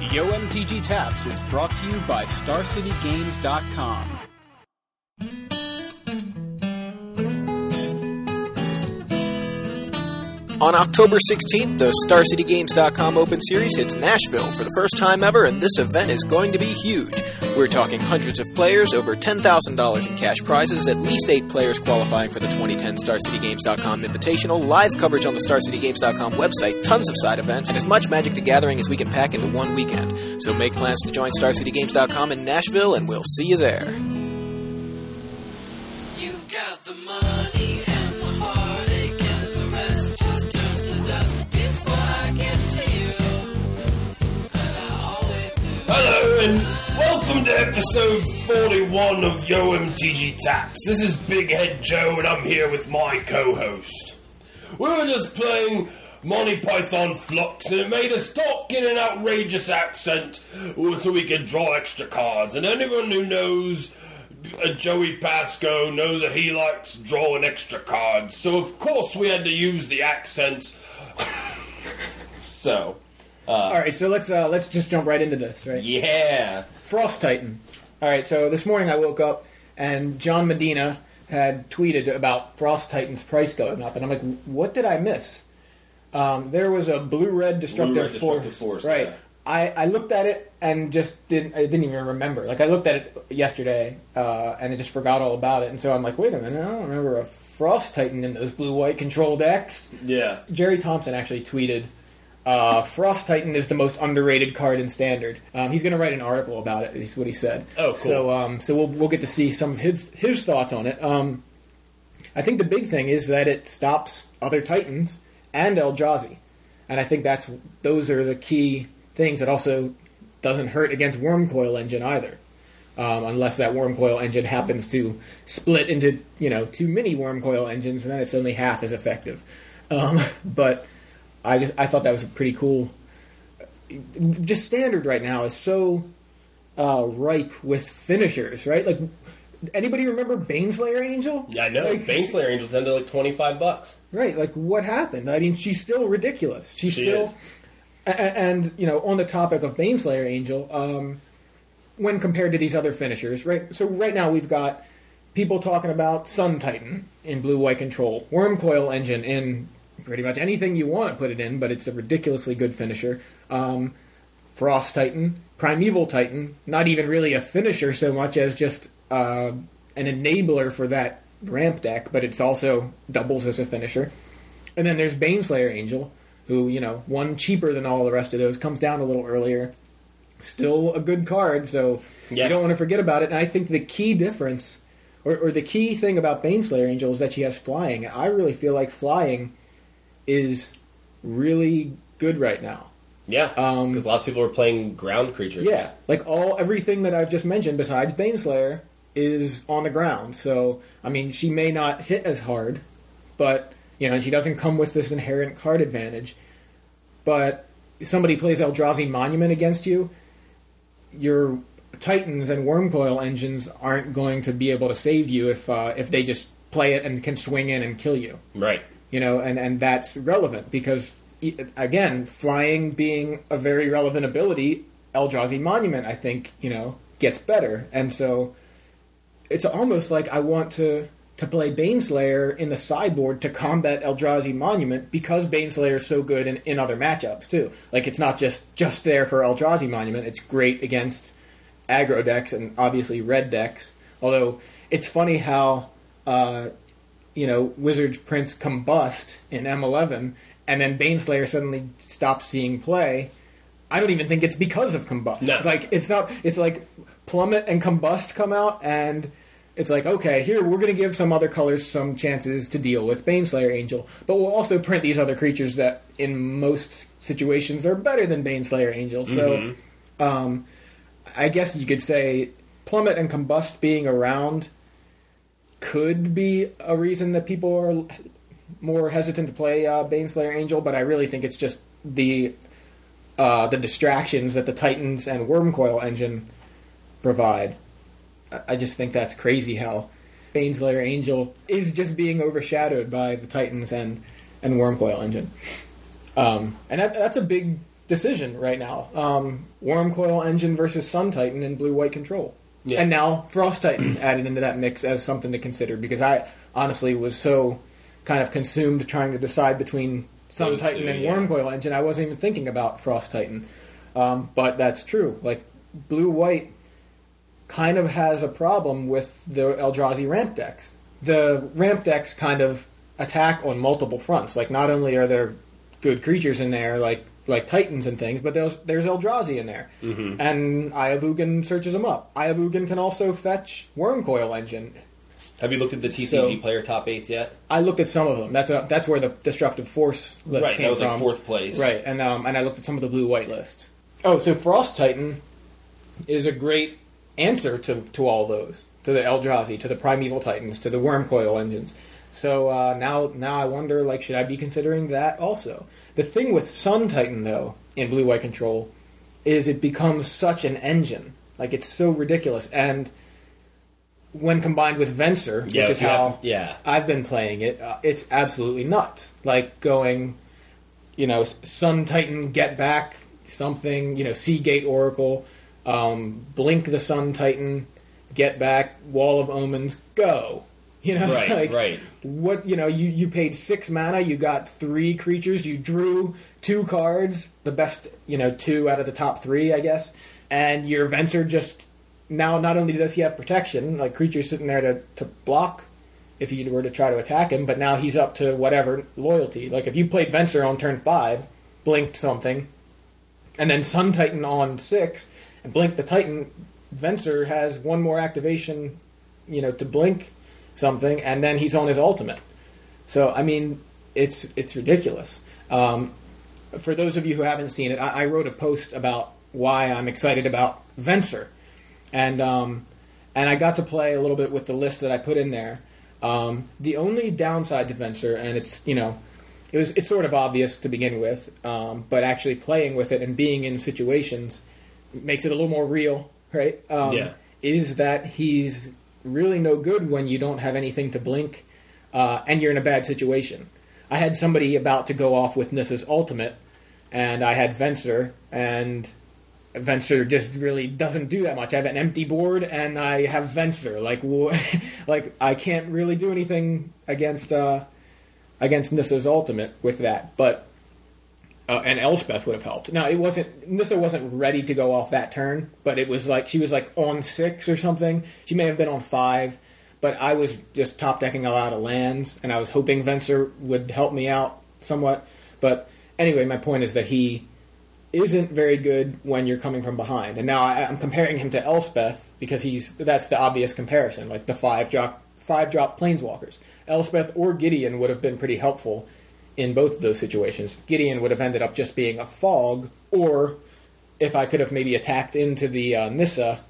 Yo MTG Taps is brought to you by StarCityGames.com. On October 16th, the StarCityGames.com Open Series hits Nashville for the first time ever, and this event is going to be huge. We're talking hundreds of players, over $10,000 in cash prizes, at least eight players qualifying for the 2010 StarCityGames.com Invitational, live coverage on the StarCityGames.com website, tons of side events, and as much Magic the Gathering as we can pack into one weekend. So make plans to join StarCityGames.com in Nashville, and we'll see you there. You got the money and the heartache and the rest just turns to dust before I get to you. And I always do. Hello and welcome to episode 41 of Yo MTG Taps. This is Big Head Joe and I'm here with my co-host. We were just playing Monty Python Fluxx and it made us talk in an outrageous accent so we could draw extra cards. And anyone who knows uh, Joey Pasco knows that he likes drawing extra cards. So of course we had to use the accents. so, All right, so let's uh, let's just jump right into this, right? yeah. Frost Titan. All right, so this morning I woke up and John Medina had tweeted about Frost Titan's price going up, and I'm like, what did I miss? Um, there was a blue-red destructive, Blue-red destructive force, force, right? yeah. I, I looked at it and just didn't I didn't even remember. Like I looked at it yesterday uh, and I just forgot all about it, and so I'm like, wait a minute, I don't remember a Frost Titan in those blue-white control decks. Yeah. Gerry Thompson actually tweeted, uh, "Frost Titan is the most underrated card in Standard." Um, he's going to write an article about it. Is what he said. Oh, cool. So, um, so we'll we'll get to see some of his his thoughts on it. Um, I think the big thing is that it stops other Titans and Eldrazi, and I think that's those are the key things. It also doesn't hurt against Wurmcoil Engine either. Um, unless that Wurmcoil engine happens to split into you know two mini Wurmcoil engines, and then it's only half as effective. Um, but I just I thought that was pretty cool. Just standard right now is so uh, ripe with finishers, right? Like anybody remember Baneslayer Angel? Yeah, I know. Like, Baneslayer Angel's into like twenty five bucks. Right, like what happened? I mean, she's still ridiculous. She's She still, is. And you know, on the topic of Baneslayer Angel, um, when compared to these other finishers, right? So right now we've got people talking about Sun Titan in blue white control, Wurmcoil Engine in pretty much anything you want to put it in, but it's a ridiculously good finisher. Um, Frost Titan, Primeval Titan, not even really a finisher so much as just uh, an enabler for that ramp deck, but it's also doubles as a finisher. And then there's Baneslayer Angel, who, you know, one cheaper than all the rest of those, comes down a little earlier. Still a good card, so Yeah. you don't want to forget about it. And I think the key difference, or, or the key thing about Baneslayer Angel is that she has flying. And I really feel like flying is really good right now. Yeah, Um, because lots of people are playing ground creatures. Yeah, like all everything that I've just mentioned besides Baneslayer is on the ground. So I mean, she may not hit as hard, but you know, she doesn't come with this inherent card advantage. But if somebody plays Eldrazi Monument against you, your Titans and Wurmcoil engines aren't going to be able to save you if uh, if they just play it and can swing in and kill you right. You know, and and that's relevant because again, flying being a very relevant ability, Eldrazi Monument, I think, you know, gets better, and so it's almost like I want to to play Baneslayer in the sideboard to combat Eldrazi Monument because Baneslayer is so good in, in other matchups too. Like it's not just just there for Eldrazi Monument; it's great against aggro decks and obviously red decks. Although it's funny how uh, you know, Wizard's Prince combust in M11, and then Baneslayer suddenly stops seeing play. I don't even think it's because of combust. No. Like it's not. It's like plummet and combust come out, and it's like okay, here we're going to give some other colors some chances to deal with Baneslayer Angel, but we'll also print these other creatures that in most situations are better than Baneslayer Angel. So, um, I guess you could say plummet and combust being around could be a reason that people are more hesitant to play uh, Baneslayer Angel, but I really think it's just the uh, the distractions that the Titans and Wurmcoil engine provide. I- just think that's crazy how Baneslayer Angel is just being overshadowed by the Titans and and Wurmcoil engine. Um, and that, that's a big decision right now. Um, Wurmcoil Engine versus Sun Titan and Blue White Control. Yeah. And now Frost Titan added into that mix as something to consider because I honestly was so kind of consumed trying to decide between Sun Those Titan two, and yeah. Wurmcoil Engine. I wasn't even thinking about Frost Titan. Um, but that's true. Like Blue White kind of has a problem with the Eldrazi ramp decks. The ramp decks kind of attack on multiple fronts. Like not only are there good creatures in there, like like Titans and things, but there's there's Eldrazi in there, mm-hmm. and Eye of Ugin searches them up. Eye of Ugin can also fetch Wurmcoil Engine. Have you looked at the TCG So- player top eights yet? I looked at some of them. That's that's where the Destructive Force list Right, came that was like fourth place. Right, and um, and I looked at some of the blue white lists. Oh, so Frost Titan is a great answer to, to all those, to the Eldrazi, to the Primeval Titans, to the Wurmcoil engines. So uh, now now I wonder, like, should I be considering that also? The thing with Sun Titan though in blue white control is it becomes such an engine, like it's so ridiculous, and when combined with Venser, which Yeah, is how yeah. I've been playing it, uh, it's absolutely nuts. Like going, you know, Sun Titan, get back something, you know, Sea Gate Oracle, um, Blink the Sun Titan, get back Wall of Omens, go. You know, Right, like, right. What you know, you you paid six mana, you got three creatures, you drew two cards, the best, you know, two out of the top three, I guess, and your Venser just now not only does he have protection, like creatures sitting there to, to block if you were to try to attack him, but now he's up to whatever loyalty. Like if you played Venser on turn five, blinked something, and then Sun Titan on six, and blink the Titan, Venser has one more activation, you know, to blink something, and then he's on his ultimate. So I mean, it's it's ridiculous. Um, for those of you who haven't seen it, I, I wrote a post about why I'm excited about Venser, and um, and I got to play a little bit with the list that I put in there. Um, the only downside to Venser, and it's you know, it was it's sort of obvious to begin with, um, but actually playing with it and being in situations makes it a little more real, right? Um, Yeah. Is that he's really no good when you don't have anything to blink, uh, and you're in a bad situation. I had somebody about to go off with Nissa's ultimate, and I had Venser, and Venser just really doesn't do that much. I have an empty board, and I have Venser. Like, like I can't really do anything against uh, against Nissa's ultimate with that. But uh, and Elspeth would have helped. Now it wasn't Nissa wasn't ready to go off that turn, but it was like she was like on six or something. She may have been on five, but I was just top decking a lot of lands, and I was hoping Venser would help me out somewhat. But anyway, my point is that he isn't very good when you're coming from behind. And now I, I'm comparing him to Elspeth because he's that's the obvious comparison, like the five drop five drop planeswalkers. Elspeth or Gideon would have been pretty helpful in both of those situations. Gideon would have ended up just being a fog, or if I could have maybe attacked into the uh, Nissa,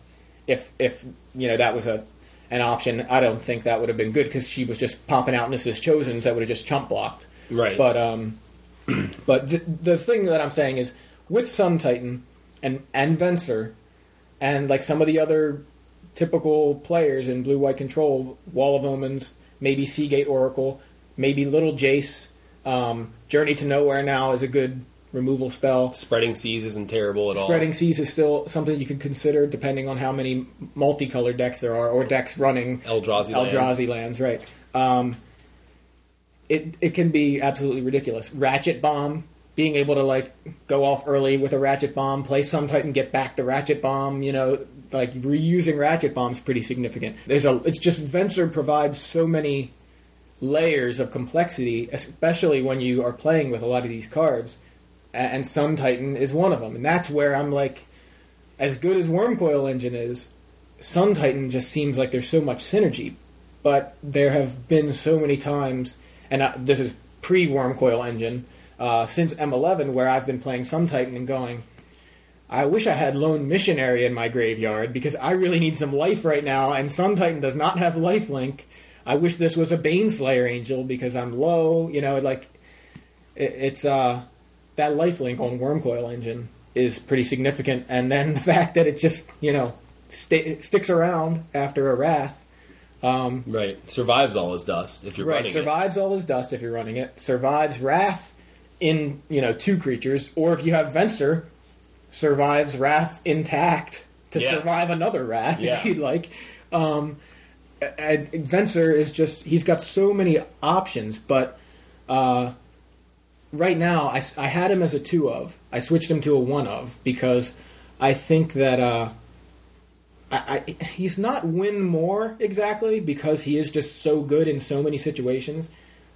if if you know that was a an option, I don't think that would have been good because she was just popping out Nissa's Chosen, so I would have just chump blocked. Right. But um, but the the thing that I'm saying is with Sun Titan and and Venser and like some of the other typical players in blue white control, Wall of Omens, maybe Sea Gate Oracle, maybe Little Jace, um, Journey to Nowhere now is a good removal spell. Spreading seas isn't terrible at all. Spreading Seas is still something you could consider depending on how many multicolored decks there are or decks running Eldrazi lands. Eldrazi lands, right. Um, it it can be absolutely ridiculous. Ratchet Bomb, being able to like go off early with a Ratchet Bomb, play Sun Titan, get back the Ratchet Bomb, you know, like reusing Ratchet Bombs pretty significant. There's a it's just Venser provides so many layers of complexity, especially when you are playing with a lot of these cards. And Sun Titan is one of them, and that's where I'm like, as good as Wurmcoil Engine is, Sun Titan just seems like there's so much synergy. But there have been so many times, and uh, this is pre Wurmcoil Engine, uh, since M11, where I've been playing Sun Titan and going, I wish I had Lone Missionary in my graveyard because I really need some life right now, and Sun Titan does not have life link. I wish this was a Baneslayer Angel because I'm low. You know, like it, it's uh that life link on Wurmcoil Engine is pretty significant, and then the fact that it just you know sta sticks around after a Wrath. Right. Survives All Is Dust if you're right, running it. survives All Is Dust if you're running it. Survives Wrath in you know two creatures, or if you have Venser, survives Wrath intact to Yeah. survive another Wrath Yeah. if you'd like. Um, and Venser is just he's got so many options, but uh, right now I had him as a two of. I switched him to a one of because I think that uh, I, I, he's not win more exactly because he is just so good in so many situations.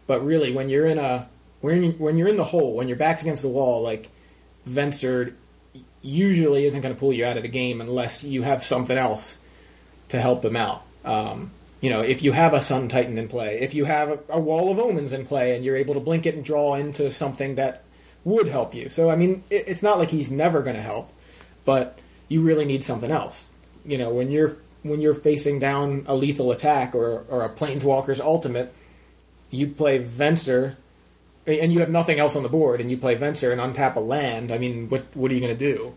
But really, when you're in a when when you're in the hole, when your back's against the wall, like Venser usually isn't going to pull you out of the game unless you have something else to help him out. Um, you know, if you have a Sun Titan in play, if you have a, a Wall of Omens in play, and you're able to blink it and draw into something that would help you. So, I mean, it, it's not like he's never going to help, but you really need something else. You know, when you're when you're facing down a lethal attack or or a Planeswalker's ultimate, you play Venser, and you have nothing else on the board, and you play Venser and untap a land. I mean, what what are you going to do?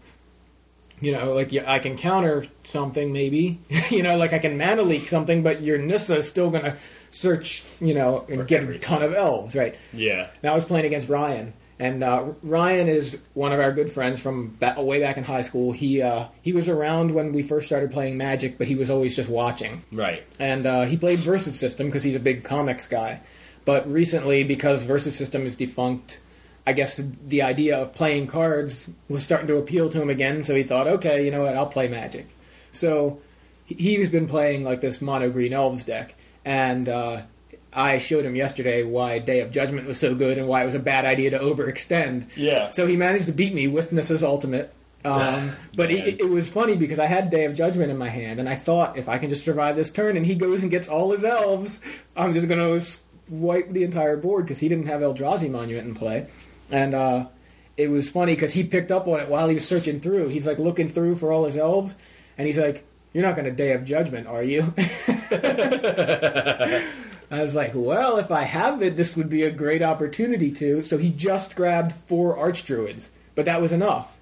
You know, like yeah, I can counter something maybe. you know, like I can mana leak something, but your Nissa is still going to search. You know, and get a ton of elves, right? Yeah. And I was playing against Ryan, and uh, Ryan is one of our good friends from ba- way back in high school. He uh, he was around when we first started playing Magic, but he was always just watching. Right. And uh, he played Versus System because he's a big comics guy. But recently, because Versus System is defunct, I guess the idea of playing cards was starting to appeal to him again. So he thought, okay, you know what, I'll play Magic. So he- he's been playing like this mono green elves deck, and uh, I showed him yesterday why Day of Judgment was so good and why it was a bad idea to overextend. Yeah. So he managed to beat me with Nissa's Ultimate. Um, but it, it was funny because I had Day of Judgment in my hand, and I thought if I can just survive this turn, and he goes and gets all his elves, I'm just going to wipe the entire board because he didn't have Eldrazi Monument in play. And uh, it was funny because he picked up on it while he was searching through. He's like looking through for all his elves, and he's like, "You're not going to Day of Judgment, are you?" I was like, well, if I have it, this would be a great opportunity to. So he just grabbed four Archdruids, but that was enough.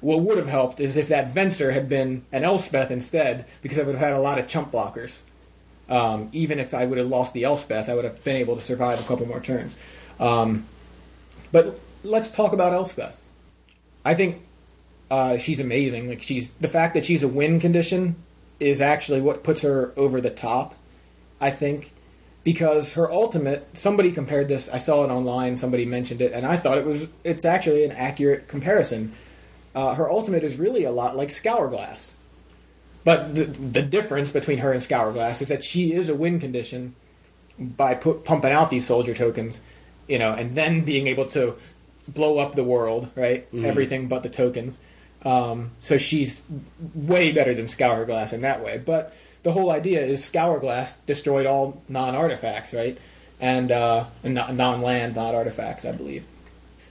What would have helped is if that Venser had been an Elspeth instead, because I would have had a lot of chump blockers. Um, even if I would have lost the Elspeth, I would have been able to survive a couple more turns. Um, but let's talk about Elspeth. I think uh, she's amazing. Like she's the fact that she's a win condition is actually what puts her over the top. I think because her ultimate. Somebody compared this. I saw it online. Somebody mentioned it, and I thought it was. It's actually an accurate comparison. Uh, her ultimate is really a lot like Scourglass, but the the difference between her and Scourglass is that she is a win condition by pumping out these soldier tokens, you know, and then being able to blow up the world, right? Everything but the tokens. Um, so she's way better than Scourglass in that way. But the whole idea is Scourglass destroyed all non-artifacts, right? And uh, non- non-land, not artifacts, I believe.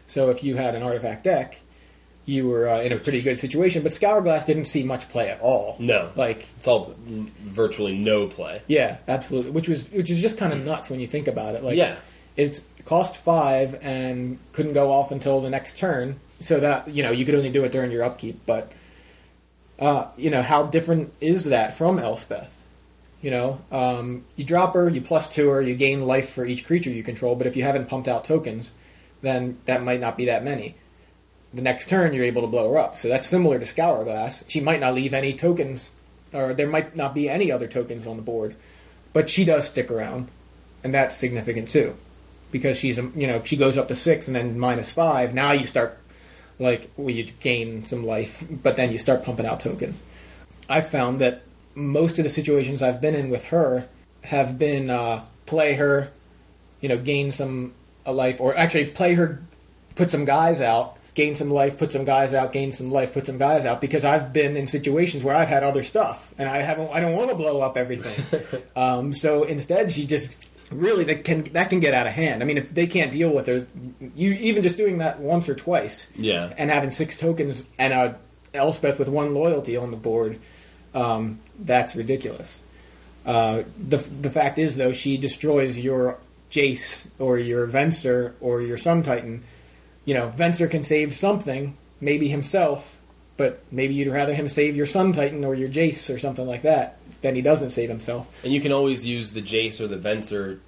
So if you had an artifact deck, you were uh, in a pretty good situation. But Scourglass didn't see much play at all. No. like It's all virtually no play. yeah, absolutely. Which was which is just kind of nuts when you think about it. Like, Yeah. it cost five and couldn't go off until the next turn, so that you know you could only do it during your upkeep. But uh, you know how different is that from Elspeth? You know, um, you drop her, you plus two her, you gain life for each creature you control. But if you haven't pumped out tokens, then that might not be that many. The next turn, you're able to blow her up. So that's similar to Scourglass. She might not leave any tokens, or there might not be any other tokens on the board, but she does stick around, and that's significant too, because she's you know she goes up to six and then minus five. Now you start like well, you gain some life, but then you start pumping out tokens. I've found that most of the situations I've been in with her have been uh, play her, you know, gain some a life, or actually play her, put some guys out, gain some life, put some guys out, gain some life, put some guys out, because I've been in situations where I've had other stuff, and I haven't, I don't want to blow up everything. um, so instead, she just really that can that can get out of hand. I mean, if they can't deal with her, you even just doing that once or twice, Yeah. and having six tokens and a Elspeth with one loyalty on the board, um, that's ridiculous. Uh, the the fact is though, she destroys your Jace or your Venser or your Sun Titan. You know, Venser can save something, maybe himself, but maybe you'd rather him save your Sun Titan or your Jace or something like that than he doesn't save himself. And you can always use the Jace or the Venser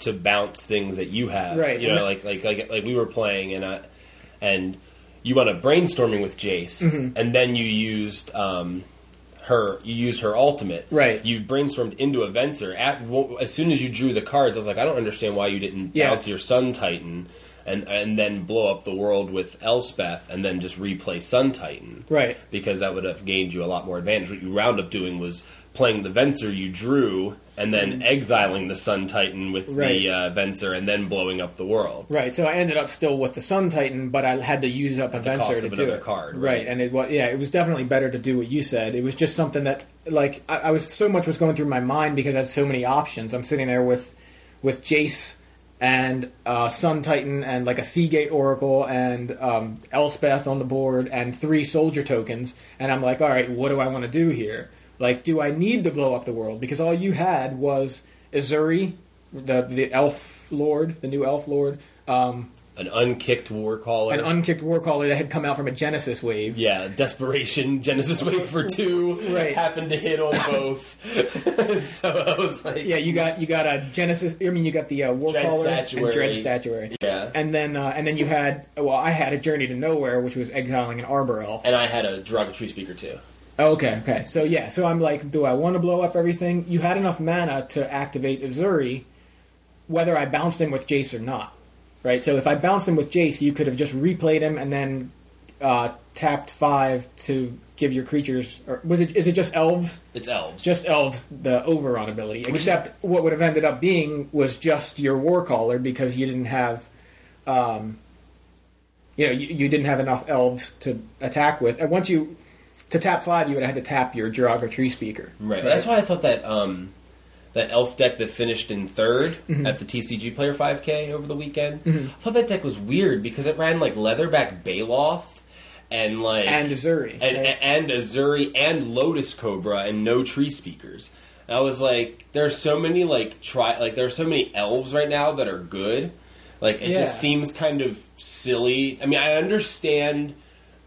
to bounce things that you have. Right, You know, like like like like we were playing and I, and you went up brainstorming with Jace, Mm-hmm. and then you used um, her. You used her ultimate. Right. You brainstormed into a Venser. At as soon as you drew the cards, I was like, I don't understand why you didn't Yeah. bounce your Sun Titan. And, and then blow up the world with Elspeth, and then just replay Sun Titan Right. because that would have gained you a lot more advantage. What you wound up doing was playing the Venser you drew, and then exiling the Sun Titan with Mm-hmm. Right. the uh, Venser, and then blowing up the world. Right, so I ended up still with the Sun Titan, but I had to use up a the Venser to do it. card, right. right. and it was yeah, it was definitely better to do what you said. It was just something that like I, I was so much was going through my mind because I had so many options. I'm sitting there with with Jace and uh, Sun Titan and like a Sea Gate Oracle and um, Elspeth on the board and three soldier tokens, and I'm like, all right, what do I want to do here? Like, do I need to blow up the world? Because all you had was Ezuri, the the elf lord, the new elf lord, um, An unkicked war caller. an unkicked war caller that had come out from a Genesis wave. yeah, desperation Genesis Wave for two Right. happened to hit on both. so I was like, Yeah, you got you got a Genesis. I mean, you got the uh, war Dread caller Statuary. and dread statuary. yeah. And then uh, and then you had well, I had a journey to nowhere, which was exiling an arbor elf. And I had a Joraga Tree Speaker too. Oh, Okay, okay. So yeah, so I'm like, do I want to blow up everything? You had enough mana to activate Ezuri, whether I bounced him with Jace or not, right? So if I bounced him with Jace, you could have just replayed him and then uh, tapped five to give your creatures. Or was it? Is it just elves? It's elves. Just elves, the overrun ability. Except what would have ended up being was just your war caller because you didn't have. Um, you know, you, you didn't have enough elves to attack with. And once you to tap five, you would have had to tap your Joraga Tree Speaker. Right. That's why I thought that um, that elf deck that finished in 3rd Mm-hmm. at the TCG Player 5K over the weekend. I thought that deck was weird because it ran like Leatherback Baloth and like And Ezuri. and, right? and Ezuri and Lotus Cobra and no tree speakers. And I was like, there's so many like try like there are so many elves right now that are good. Like it Yeah. just seems kind of silly. I mean, I understand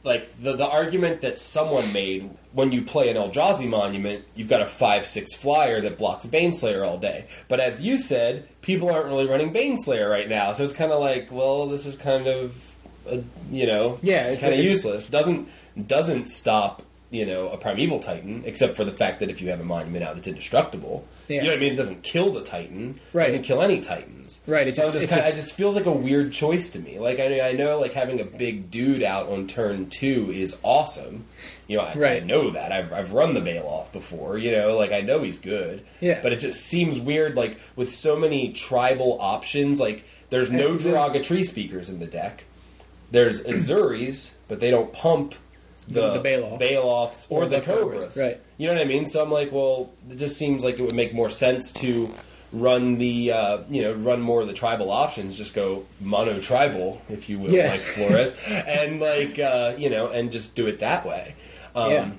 like the the argument that someone made when you play an Eldrazi monument, you've got a five six flyer that blocks Baneslayer all day. But as you said, people aren't really running Baneslayer right now, so it's kind of like, well, this is kind of, uh, you know, Yeah, it's- kind of it's- useless. Doesn't doesn't stop you know a primeval Titan, except for the fact that if you have a monument out, it's indestructible. Yeah. You know what I mean? It doesn't kill the Titan. Right. It doesn't kill any Titans. Right, it so just- it just, kinda, just- it just feels like a weird choice to me. Like I, I know, like having a big dude out on turn two is awesome. You know, I, I know that. I've, I've run the Baloth before. You know, like I know he's good. Yeah. But it just seems weird, like with so many tribal options. Like there's no Draga tree speakers in the deck. There's Ezuris, but they don't pump the, The- the Baloth. Baloths or, Or the, the Cobras, Cobras. right. You know what I mean? So I'm like, well, it just seems like it would make more sense to run the, uh, you know, run more of the tribal options. Just go mono tribal, if you will, Yeah. like Flores, and like, uh, you know, and just do it that way. Um, yeah,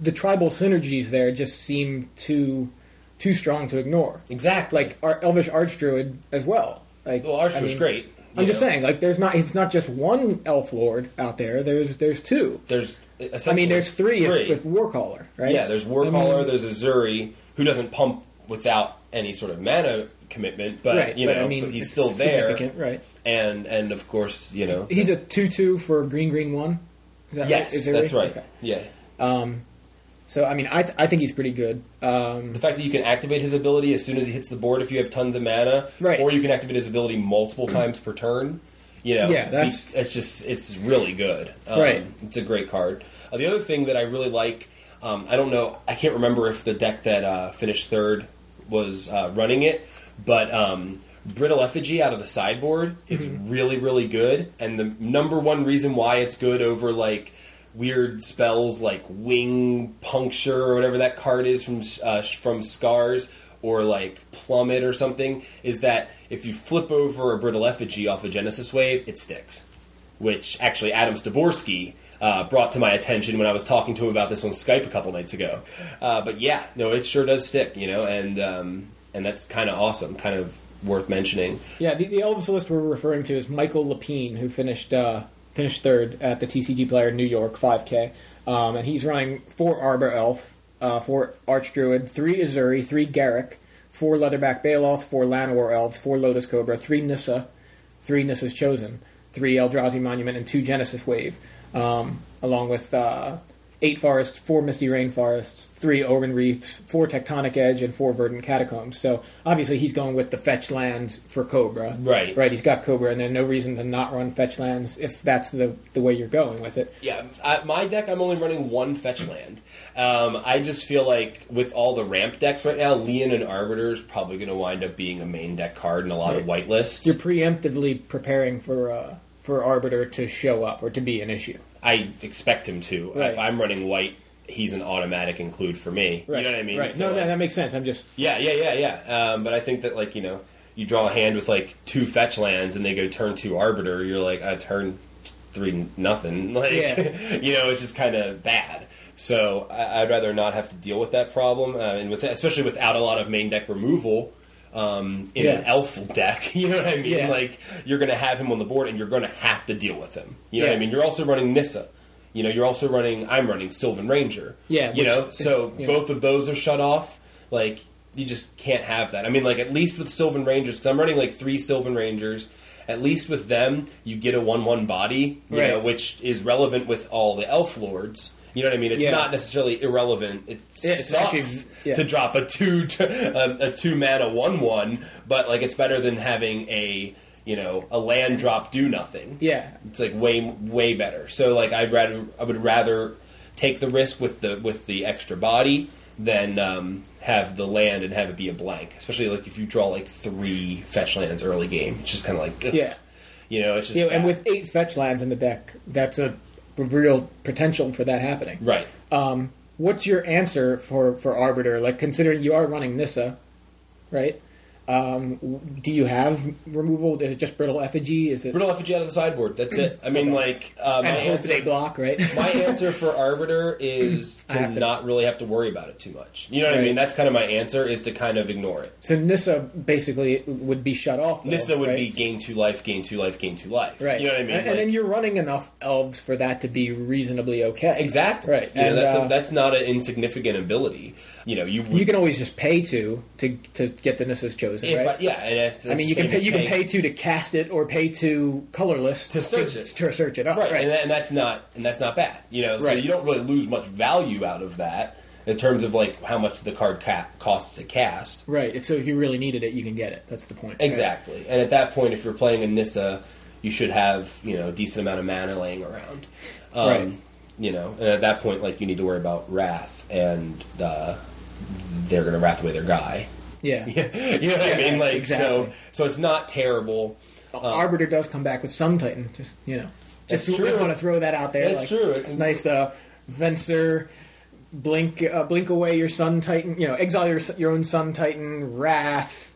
the tribal synergies there just seem too too strong to ignore. Exactly. Like our Elvish Archdruid as well. Like well, Archer I mean, great i'm you just saying, like, there's not. It's not just one elf lord out there. There's there's two. There's, I mean, there's three, if- with Warcaller, right? Yeah, there's I Warcaller, mean- there's Ezuri, who doesn't pump without any sort of mana commitment, but right, you but know, I mean, but he's still there, significant, right? and and of course, you know, He's a two-two for green green one. Is that right? yes, Is there that's right, okay. yeah. So I mean, I th- I think he's pretty good. Um, The fact that you can activate his ability as soon as he hits the board if you have tons of mana, Right. or you can activate his ability multiple times per turn. You know, Yeah, that's- it's just it's really good. Um, Right. it's a great card. Uh, the other thing that I really like, um, I don't know, I can't remember if the deck that uh, finished third was uh, running it, but um, Brittle Effigy out of the sideboard is Mm-hmm. really really good, and the number one reason why it's good over like weird spells like wing puncture or whatever that card is from uh, from scars or like plummet or something is that if you flip over a brittle effigy off a genesis wave it sticks which actually adam Staborsky uh, brought to my attention when i was talking to him about this on skype a couple nights ago. Uh, but yeah no it sure does stick you know and um, and that's kind of awesome kind of worth mentioning. Yeah, the, the Elvis list we're referring to is Michael Lapine, who finished uh, finished third at the TCG Player New York 5K, um, and he's running four Arbor Elf, uh, four Archdruid, three Ezuri, three Garruk, four Leatherback Baloth, four Llanowar Elves, four Lotus Cobra, three Nissa, three Nissa's Chosen, three Eldrazi Monument, and two Genesis Wave, um, along with uh, eight Forests, four Misty Rain Forests, three Oran-Riefs, four Tectonic Edge, and four Verdant Catacombs. So obviously he's going with the fetch lands for Cobra. Right. Right, he's got Cobra, and there's no reason to not run fetch lands if that's the, the way you're going with it. Yeah, I, my deck, I'm only running one fetch land. Um, I just feel like with all the ramp decks right now, Leonin Arbiter is probably going to wind up being a main deck card in a lot of white lists. You're preemptively preparing for uh, for Arbiter to show up or to be an issue. I expect him to. Right. If I'm running white, he's an automatic include for me. You know what I mean? Right. So, no, that, like- that makes sense. I'm just Yeah, yeah, yeah, yeah. Um, but I think that like you know, you draw a hand with like two fetch lands and they go turn two arbiter. You're like, I turn three nothing. Like Yeah. you know, it's just kind of bad. So I, I'd rather not have to deal with that problem, uh, and with especially without a lot of main deck removal. Um, in an elf deck, you know what I mean? Yeah. Like you're going to have him on the board, and you're going to have to deal with him. You know what I mean? You're also running Nissa. You know, you're also running. I'm running Sylvan Ranger. Yeah, you which- know. So yeah. both of those are shut off. Like you just can't have that. I mean, like at least with Sylvan Rangers, because I'm running like three Sylvan Rangers. At least with them, you get a one-one body, you Right. know, which is relevant with all the Elf Lords. You know what I mean? It's Yeah. not necessarily irrelevant. It Yeah, it's sucks actually- yeah. to drop a two a, a two mana one one, but like it's better than having a you know a land drop do nothing. yeah. It's like way way better. So like I'd rather I would rather take the risk with the with the extra body than um, have the land and have it be a blank. Especially like if you draw like three fetch lands early game, it's just kind of like ugh. Yeah. you know, it's just Yeah, and with eight fetch lands in the deck, that's a real potential for that happening. right. Um, what's your answer for, for Arbiter? Like, considering you are running Nissa, right? Um, do you have removal? Is it just Brittle Effigy? Is it Brittle effigy out of the sideboard. That's it. I mean, like uh, my and hope answer, block, right? my answer for Arbiter is I to have to- not really have to worry about it too much. You know what I Right. mean? That's kind of my answer is to kind of ignore it. so Nissa basically would be shut off. Though, Nissa would right? be gain two life, gain two life, gain two life. right. You know what I mean? And, and Like- then you're running enough elves for that to be reasonably okay. Exactly. Right. You know, And, that's uh, a, that's not an insignificant ability. You know, you would, You can always just pay to to to get the Nissa's chosen, if right? I, yeah, and it's I mean, you can pay, you can pay to to cast it or pay to colorless To search it. to search it up. right, Right, And, that, and that's not and that's not bad. You know, so Right. you don't really lose much value out of that in terms of like how much the card ca- costs to cast. right. If so, if you really needed it, you can get it. That's the point. right? Exactly. And at that point, if you're playing a Nissa, you should have you know a decent amount of mana laying around. Um, Right. You know, and at that point, like you need to worry about Wrath, and uh, they're going to Wrath away their guy. Yeah. you know what I mean? Like exactly. so, so it's not terrible. Arbiter does come back with Sun Titan. Just you know, just, That's just want to throw that out there. That's like, true. It's Nice uh, Venser. Blink, uh, blink away your Sun Titan. You know, exile your your own Sun Titan. Wrath.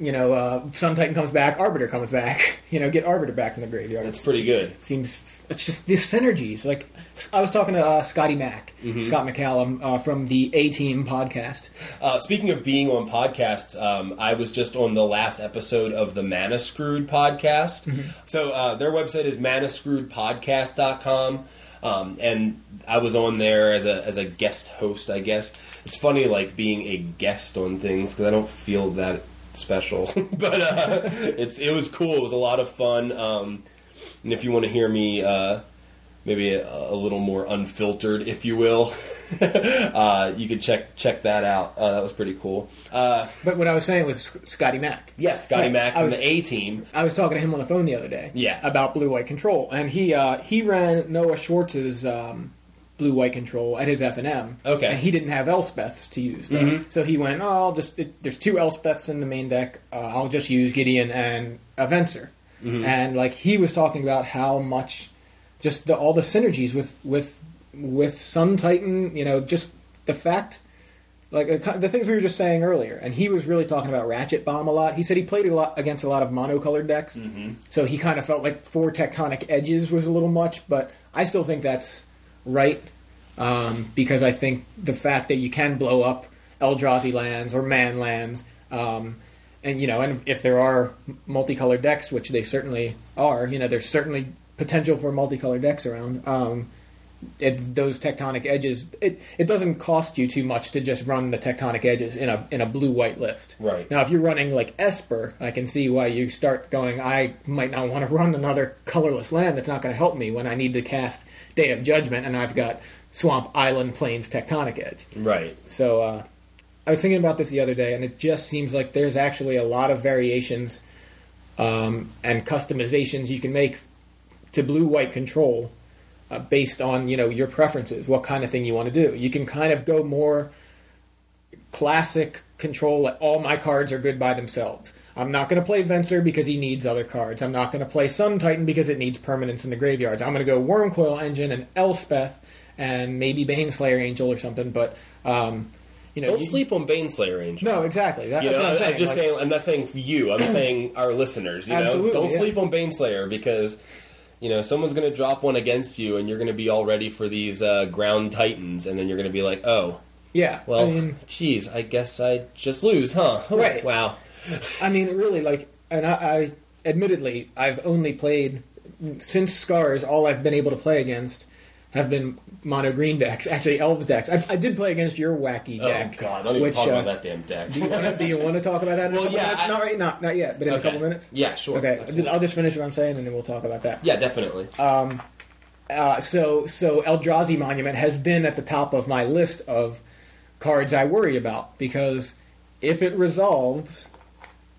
You know, uh, Sun Titan comes back. Arbiter comes back. You know, get Arbiter back in the graveyard. It's pretty good. seems it's just the synergies. Like I was talking to uh, Scotty Mack, Mm-hmm. Scott McCallum uh, from the A Team podcast. Uh, speaking of being on podcasts, um, I was just on the last episode of the Mana Screwed podcast. Mm-hmm. So uh, their website is manascrewedpodcast.com. Um, and I was on there as a as a guest host, I guess. It's funny, like being a guest on things because I don't feel that special, but uh, it's it was cool. It was a lot of fun. Um, and if you want to hear me, uh, maybe a, a little more unfiltered, if you will, uh, you could check check that out. Uh, that was pretty cool. Uh, But what I was saying was Scotty Mack. yes, Scotty Right. Mack from was- the A team. I was talking to him on the phone the other day. Yeah. About blue white control, and he uh, he ran Noah Schwartz's um, blue white control at his F and M. Okay. And he didn't have Elspeths to use, though. Mhm. so he went, "Oh, I'll just it, there's two Elspeths in the main deck. Uh, I'll just use Gideon and a Venser." Mm-hmm. And like he was talking about how much just the, all the synergies with with with Sun Titan, you know, just the fact like the things we were just saying earlier, and he was really talking about Ratchet Bomb a lot. He said he played a lot against a lot of monocolored decks, so he kind of felt like four Tectonic Edges was a little much, but I still think that's right um, because I think the fact that you can blow up Eldrazi lands or man lands, um, and you know, and if there are multicolored decks, which they certainly are, you know, there's certainly potential for multicolored decks around. Um, it, those tectonic edges. It it doesn't cost you too much to just run the tectonic edges in a in a blue white list. Right. now, if you're running like Esper, I can see why you start going. I might not want to run another colorless land that's not going to help me when I need to cast Day of Judgment, and I've got Swamp Island Plains Tectonic Edge. Right. So uh, I was thinking about this the other day, and it just seems like there's actually a lot of variations um, and customizations you can make to blue-white control uh, based on you know your preferences, what kind of thing you want to do. You can kind of go more classic control. Like all my cards are good by themselves. I'm not going to play Venser because he needs other cards. I'm not going to play Sun Titan because it needs permanence in the graveyards. I'm going to go Wurmcoil Engine and Elspeth and maybe Baneslayer Angel or something. But um, you know, Don't you- sleep on Baneslayer Angel. No, exactly. That, You that's know, what I'm I'm, just Like, saying. I'm not saying for you. I'm saying our listeners. You know, Absolutely, don't yeah. sleep on Baneslayer because you know someone's going to drop one against you, and you're going to be all ready for these uh, ground titans, and then you're going to be like, oh, Yeah. well, I mean, geez, I guess I just lose, huh? Oh, Right. Wow. I mean, really, like, and I, I admittedly, I've only played since Scars. All I've been able to play against have been mono green decks. Actually, elves decks. I, I did play against your wacky deck. Oh God! Don't even which, talk uh, about that damn deck. Do you want to? Do you want to talk about that? In Well, a couple yeah, minutes? I- not right. Not not yet. But in a Okay. couple minutes. Yeah, sure. Okay. Absolutely. I'll just finish what I'm saying, and then we'll talk about that. Yeah, definitely. Um, Uh, so so Eldrazi Monument has been at the top of my list of cards I worry about because if it resolves,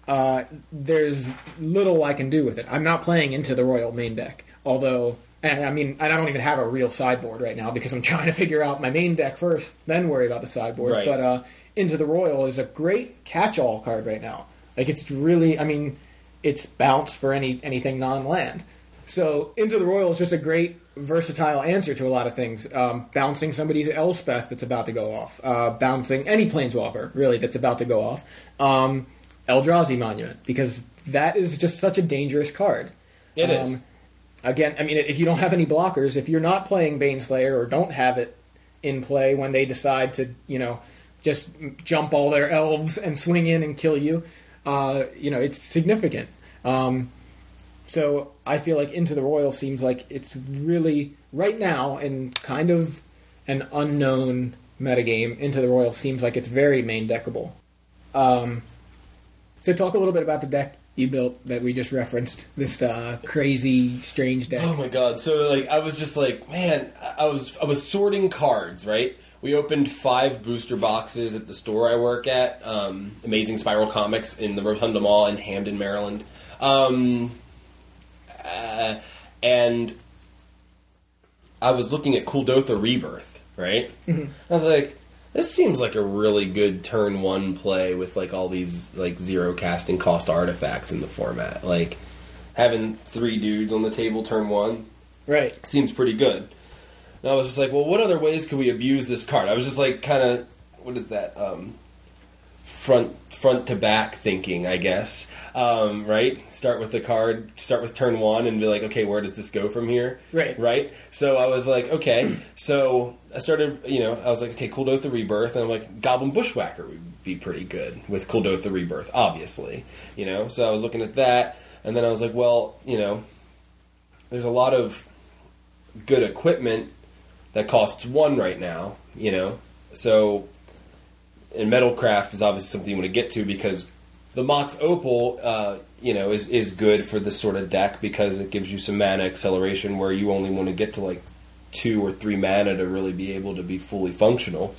uh, there's little I can do with it. I'm not playing into the Roil main deck, although. And I mean, I don't even have a real sideboard right now because I'm trying to figure out my main deck first, then worry about the sideboard. Right. But uh, Into the Roil is a great catch-all card right now. Like it's really, I mean, it's bounce for any anything non-land. So Into the Roil is just a great versatile answer to a lot of things. Um, bouncing somebody's Elspeth that's about to go off. Uh, bouncing any Planeswalker, really, that's about to go off. Um, Eldrazi Monument, because that is just such a dangerous card. It is. Again, I mean, if you don't have any blockers, if you're not playing Baneslayer or don't have it in play when they decide to, you know, just jump all their elves and swing in and kill you, uh, you know, it's significant. Um, so I feel like Into the Roil seems like it's really right now in kind of an unknown metagame. Into the Roil seems like it's very main deckable. Um, so talk a little bit about the deck you built that we just referenced. This uh, crazy, strange deck. Oh my god! So like, I was just like, man, I was I was sorting cards. Right, we opened five booster boxes at the store I work at, um, Amazing Spiral Comics in the Rotunda Mall in Hampden, Maryland, um, uh, and I was looking at Cool Kuldotha Rebirth. Right, I was like. This seems like a really good turn one play with like all these like zero casting cost artifacts in the format. Like having three dudes on the table turn one Right. seems pretty good. And I was just like, well, what other ways could we abuse this card? I was just like, kind of, what is that? Um, front front to back thinking, I guess. Um, right? Start with the card, start with turn one, and be like, okay, where does this go from here? Right. Right. So I was like, okay. So I started, you know, I was like, okay, Kuldotha Rebirth, and I'm like, Goblin Bushwhacker would be pretty good with Kuldotha Rebirth, obviously. You know, so I was looking at that, and then I was like, well, you know, there's a lot of good equipment that costs one right now, you know. So, and Metalcraft is obviously something you want to get to because the Mox Opal, uh, you know, is is good for this sort of deck because it gives you some mana acceleration where you only want to get to like two or three mana to really be able to be fully functional.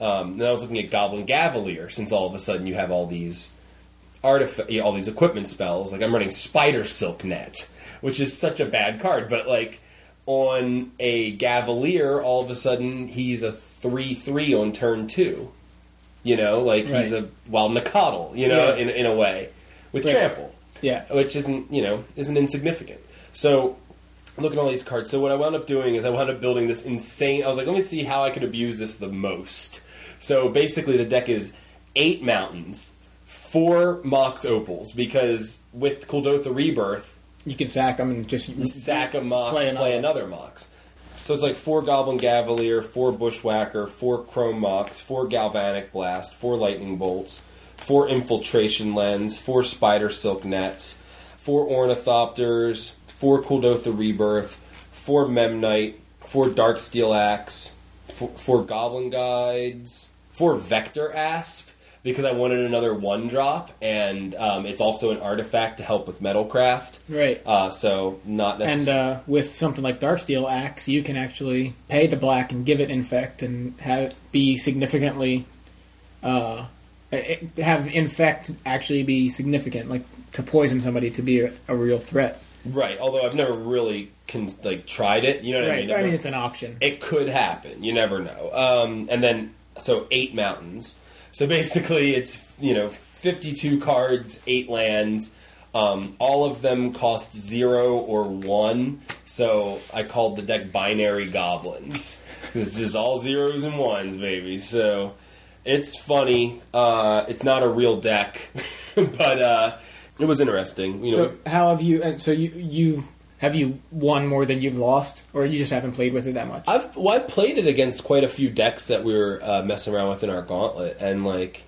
Um, I was looking at Goblin Gaveleer since all of a sudden you have all these artifact, all these equipment spells. Like I'm running Spider Silk Net, which is such a bad card, but like on a Gaveleer, all of a sudden he's a three three on turn two. You know, like he's a well Nacatl, you know, Yeah. in in a way with Right. trample Yeah. which isn't you know isn't insignificant. So looking at all these cards. So what I wound up doing is I wound up building this insane. I was like, let me see how I could abuse this the most. So basically, the deck is eight mountains, four Mox Opals, because with Kuldotha Rebirth, You can sack them and just sack a Mox, Play play another. another, Mox. So it's like four Goblin Gaveleer, four Bushwhacker, four Chrome Mox, four Galvanic Blast, four Lightning Bolts, four Infiltration Lens, four Spider Silk Nets, four Ornithopters, four Kuldotha Rebirth, four Memnite, four Darksteel Axe, four, four Goblin Guides, four Vector Asp because I wanted another one drop, and um, it's also an artifact to help with Metalcraft. Right. Uh, so not And necessarily. uh, with something like Darksteel Axe, you can actually pay the black and give it infect and have it be significantly, uh, have infect actually be significant, like to poison somebody to be a, a real threat. right. Although I've never really like tried it. You know what I Right. mean? I mean, it's an option. it could happen. You never know. Um, and then so eight mountains. So basically, it's you know fifty-two cards, eight lands. Um, all of them cost zero or one. So I called the deck binary goblins. This is all zeros and ones, baby. So it's funny. Uh, it's not a real deck, but uh, it was interesting. You know, So how have you? And so you you have you won more than you've lost, or you just haven't played with it that much? I've well, I played it against quite a few decks that we were uh, messing around with in our gauntlet, and like,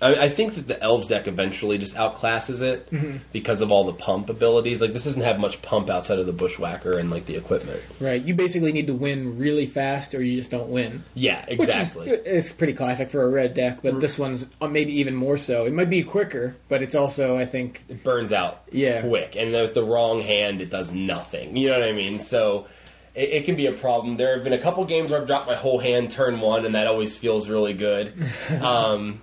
I, I think that the elves deck eventually just outclasses it because of all the pump abilities. Like, this doesn't have much pump outside of the bushwhacker and like the equipment. Right. You basically need to win really fast, or you just don't win. Yeah, exactly. Is it's pretty classic for a red deck, but this one's uh, maybe even more so. It might be quicker, but it's also I think it burns out Yeah. quick, and with the wrong hand, it does nothing. You know what I mean? So. It, it can be a problem. There have been a couple games where I've dropped my whole hand turn one, and that always feels really good. Um,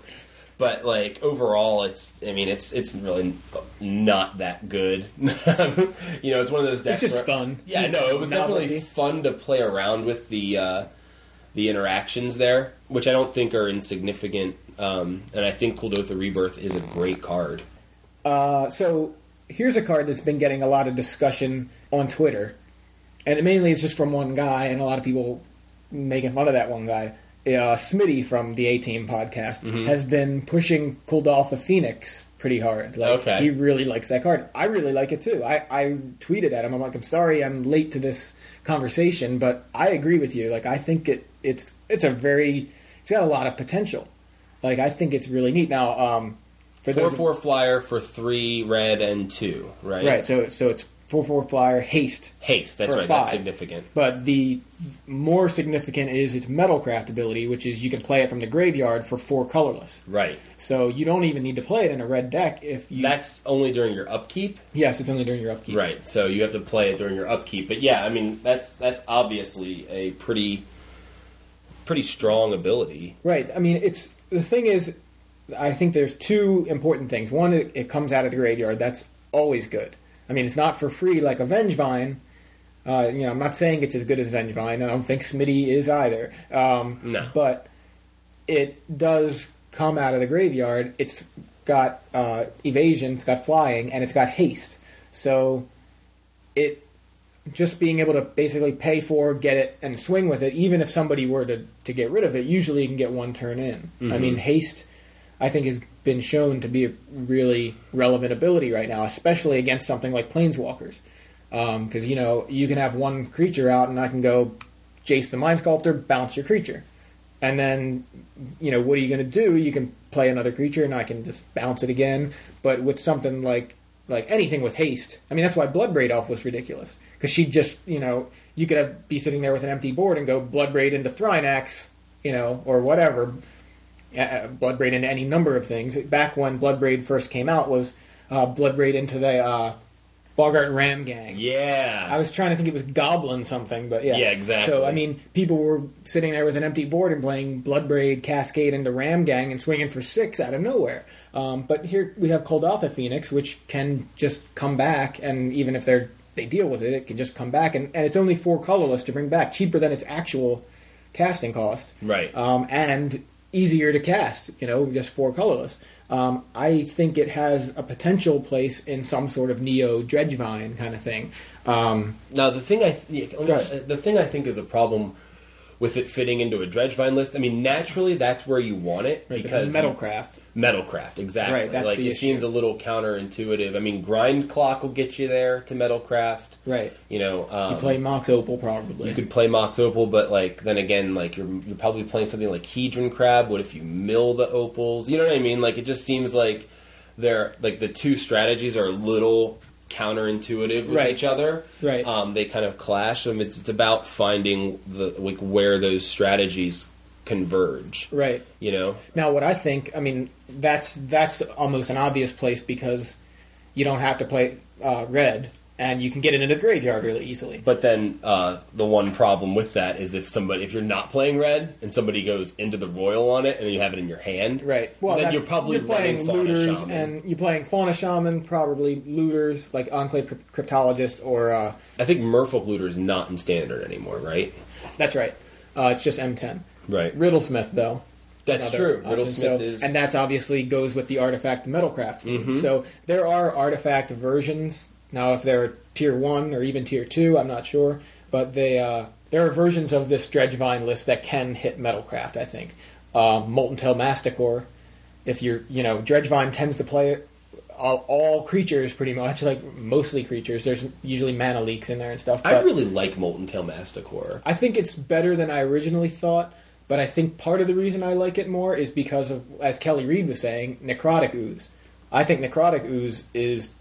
but like overall it's i mean it's it's really not that good. You know it's one of those decks it's just where- fun. yeah no it was definitely fun to play around with the uh the interactions there which i don't think are insignificant. Um and i think kuldotha rebirth is a great card. Uh, so here's a card that's been getting a lot of discussion on Twitter, and mainly it's just from one guy, and a lot of people making fun of that one guy. Uh, Smitty from the A Team podcast Mm-hmm. has been pushing Kuldotha Phoenix pretty hard. Like, Okay. He really likes that card. I really like it too. I, I tweeted at him. I'm like, I'm sorry, I'm late to this conversation, but I agree with you. Like, I think it it's it's a very it's got a lot of potential. Like, I think it's really neat. Now, um, for four four flyer for three red and two right Right, so so it's four four flyer haste, haste that's right five. that's significant but the more significant is its metalcraft ability, which is you can play it from the graveyard for four colorless. right So you don't even need to play it in a red deck if you. that's only during your upkeep yes, it's only during your upkeep. Right. So you have to play it during your upkeep. But yeah, I mean that's that's obviously a pretty pretty strong ability. Right. I mean, it's the thing is, I think there's two important things. One, it, it comes out of the graveyard. That's always good. I mean, it's not for free like a Vengevine. Uh, you know, I'm not saying it's as good as Vengevine. I don't think Smitty is either. Um, No. But it does come out of the graveyard. It's got uh, evasion, it's got flying, and it's got haste. So it just being able to basically pay for, get it, and swing with it, even if somebody were to, to get rid of it, usually you can get one turn in. I mean, haste, I think, has been shown to be a really relevant ability right now, especially against something like Planeswalkers. Um, because, you know, you can have one creature out, and I can go Jace the Mind Sculptor, bounce your creature. And then, you know, what are you going to do? You can play another creature, and I can just bounce it again. But with something like like anything with haste, I mean, that's why Bloodbraid Elf was ridiculous because she just, you know, you could have, be sitting there with an empty board and go Bloodbraid into Thrinax, you know, or whatever, uh, Bloodbraid into any number of things. Back when Bloodbraid first came out, was uh, Bloodbraid into the uh, Boggart Ram Gang. Yeah. I was trying to think it was Goblin something, but yeah. Yeah, exactly. So, I mean, people were sitting there with an empty board and playing Bloodbraid Cascade into Ram Gang and swinging for six out of nowhere. Um, but here we have Kuldotha Phoenix, which can just come back, and even if they're they deal with it, it can just come back, and, and it's only four colorless to bring back, cheaper than its actual casting cost Right. um, and easier to cast. You know, just four colorless. Um, I think it has a potential place in some sort of neo Dredgevine kind of thing. Um, Now the thing I th- the thing I think is a problem with it fitting into a Dredgevine list. I mean, naturally that's where you want it because Metalcraft. Metalcraft, exactly. Right, that's like the it issue. seems a little counterintuitive. I mean, Grindclock will get you there to Metalcraft. Right. You know, um, You play Mox Opal probably. You could play Mox Opal, but like then again, like you're you're probably playing something like Hedron Crab. What if you mill the opals? You know what I mean? Like it just seems like they're like the two strategies are a little counterintuitive with Right. each other. Right. Um, they kind of clash. Um, it's, it's about finding the like where those strategies converge. Right. You know. Now, what I think, I mean, that's that's almost an obvious place because you don't have to play uh, red, and you can get into the graveyard really easily. But then uh, the one problem with that is if somebody if you're not playing red and somebody goes into the Roil on it and you have it in your hand, Right. Well, then you're probably you're playing looters, Shaman. and you're playing fauna shaman, probably looters like enclave cryptologist, or uh, I think Merfolk Looter is not in standard anymore, right? that's right. Uh, it's just M10. Right. Riddlesmith, though. That's true. option. Riddlesmith So- is and that's obviously goes with the artifact metalcraft. Mm-hmm. So there are artifact versions now. If they're tier one or even tier two, I'm not sure, but they uh, there are versions of this Dredgevine list that can hit metalcraft. I think uh, Molten Tail Masticore. If you're, you know, Dredgevine tends to play all, all creatures pretty much, like mostly creatures. There's usually mana leaks in there and stuff. I really like Molten Tail Masticore. I think it's better than I originally thought, but I think part of the reason I like it more is because of, as Kelly Reed was saying, necrotic ooze. I think necrotic ooze is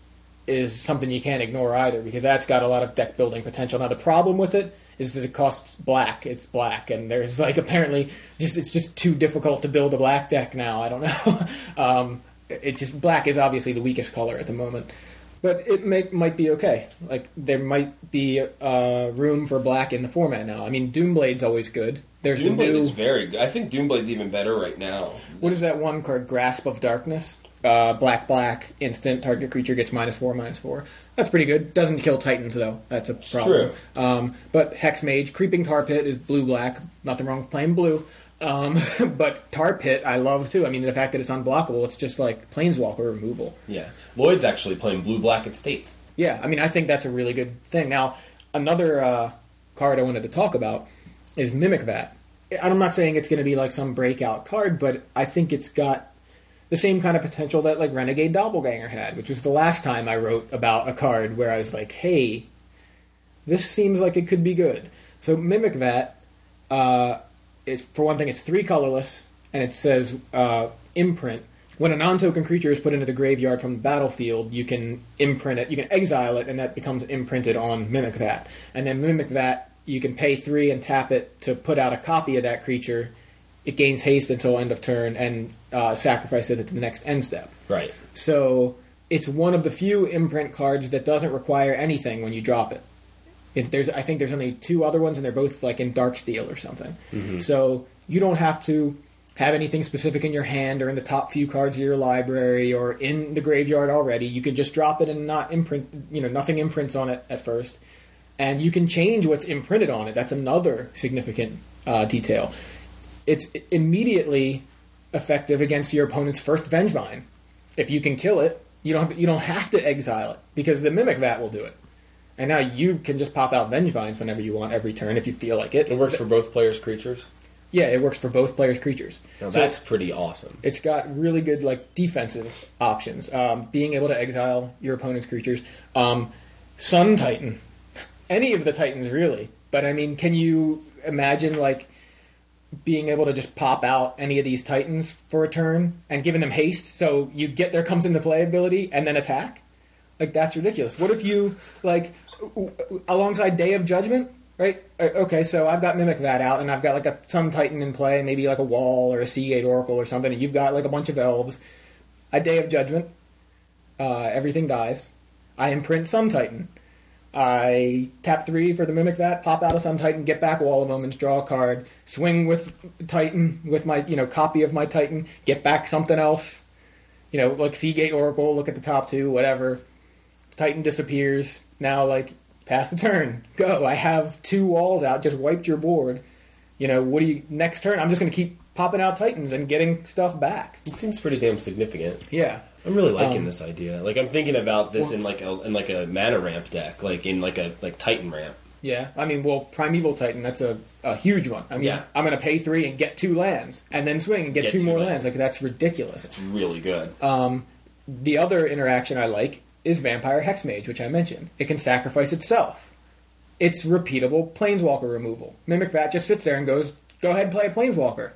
is something you can't ignore either because that's got a lot of deck building potential. Now the problem with it is that it costs black. It's black, and there's like apparently just it's just too difficult to build a black deck now. I don't know. um, it just black is obviously the weakest color at the moment. But it may, might be okay. Like there might be uh, room for black in the format now. I mean, Doomblade's always good. There's the Doomblade new. is very good. I think Doomblade's even better right now. What is that one card? Grasp of Darkness. Uh, black, black, instant. Target creature gets minus four, minus four. That's pretty good. Doesn't kill Titans though. That's a problem. Um, but Hex Mage, Creeping Tar Pit is blue, black. Nothing wrong with playing blue. Um, but Tar Pit, I love too. I mean, the fact that it's unblockable, it's just like Planeswalker removal. Yeah. Lloyd's actually playing blue black at states. Yeah, I mean, I think that's a really good thing. Now, another uh, card I wanted to talk about is Mimic Vat. I'm not saying it's going to be like some breakout card, but I think it's got the same kind of potential that like Renegade Doppelganger had, which was the last time I wrote about a card where I was like, hey, this seems like it could be good. So Mimic Vat. uh, is for one thing, it's three colorless, and it says uh, imprint. When a non-token creature is put into the graveyard from the battlefield, you can imprint it. You can exile it, and that becomes imprinted on Mimic Vat. And then Mimic Vat, you can pay three and tap it to put out a copy of that creature. It gains haste until end of turn, and uh, sacrifice it at the next end step. Right. So it's one of the few imprint cards that doesn't require anything when you drop it. If there's, I think there's only two other ones, and they're both like in dark steel or something. So you don't have to have anything specific in your hand or in the top few cards of your library or in the graveyard already. You can just drop it and not imprint. You know, nothing imprints on it at first, and you can change what's imprinted on it. That's another significant uh, detail. It's immediately effective against your opponent's first Vengevine. If you can kill it, you don't you don't have to exile it because the Mimic Vat will do it. And now you can just pop out Vengevines whenever you want every turn if you feel like it. It works for both players' creatures. Yeah, it works for both players' creatures. Now So that's pretty awesome. it's got really good like defensive options. Um, being able to exile your opponent's creatures. Um, Sun Titan, any of the Titans really. But I mean, can you imagine like being able to just pop out any of these Titans for a turn and giving them haste? So you get there comes into play ability and then attack. Like that's ridiculous. What if you like alongside Day of Judgment? Right. Uh, Okay. So I've got Mimic Vat out, and I've got like a Sun Titan in play, maybe like a Wall or a Sea Gate Oracle or something. And you've got like a bunch of elves. A Day of Judgment. Uh, everything dies. I imprint Sun Titan. I tap three for the Mimic Vat, pop out a Sun Titan, get back all of and draw a card. Swing with Titan with my you know copy of my Titan, get back something else. You know, like Sea Gate Oracle. Look at the top two, whatever. Titan disappears. Now, like, pass the turn. Go. I have two walls out. Just wiped your board. You know, what do you next turn? I'm just going to keep popping out Titans and getting stuff back. It seems pretty damn significant. Yeah. I'm really liking Um, this idea. Like I'm thinking about this in like a in like a mana ramp deck, like in like a like Titan ramp. Yeah. I mean, well, Primeval Titan, that's a, a huge one. I mean, Yeah. I'm going to pay three and get two lands, and then swing and get, Get two, two more lands. lands. Like, that's ridiculous. It's really good. The other interaction I like is Vampire Hexmage, which I mentioned. It can sacrifice itself. It's repeatable Planeswalker removal. Mimic Vat just sits there and goes, "Go ahead, and play a Planeswalker.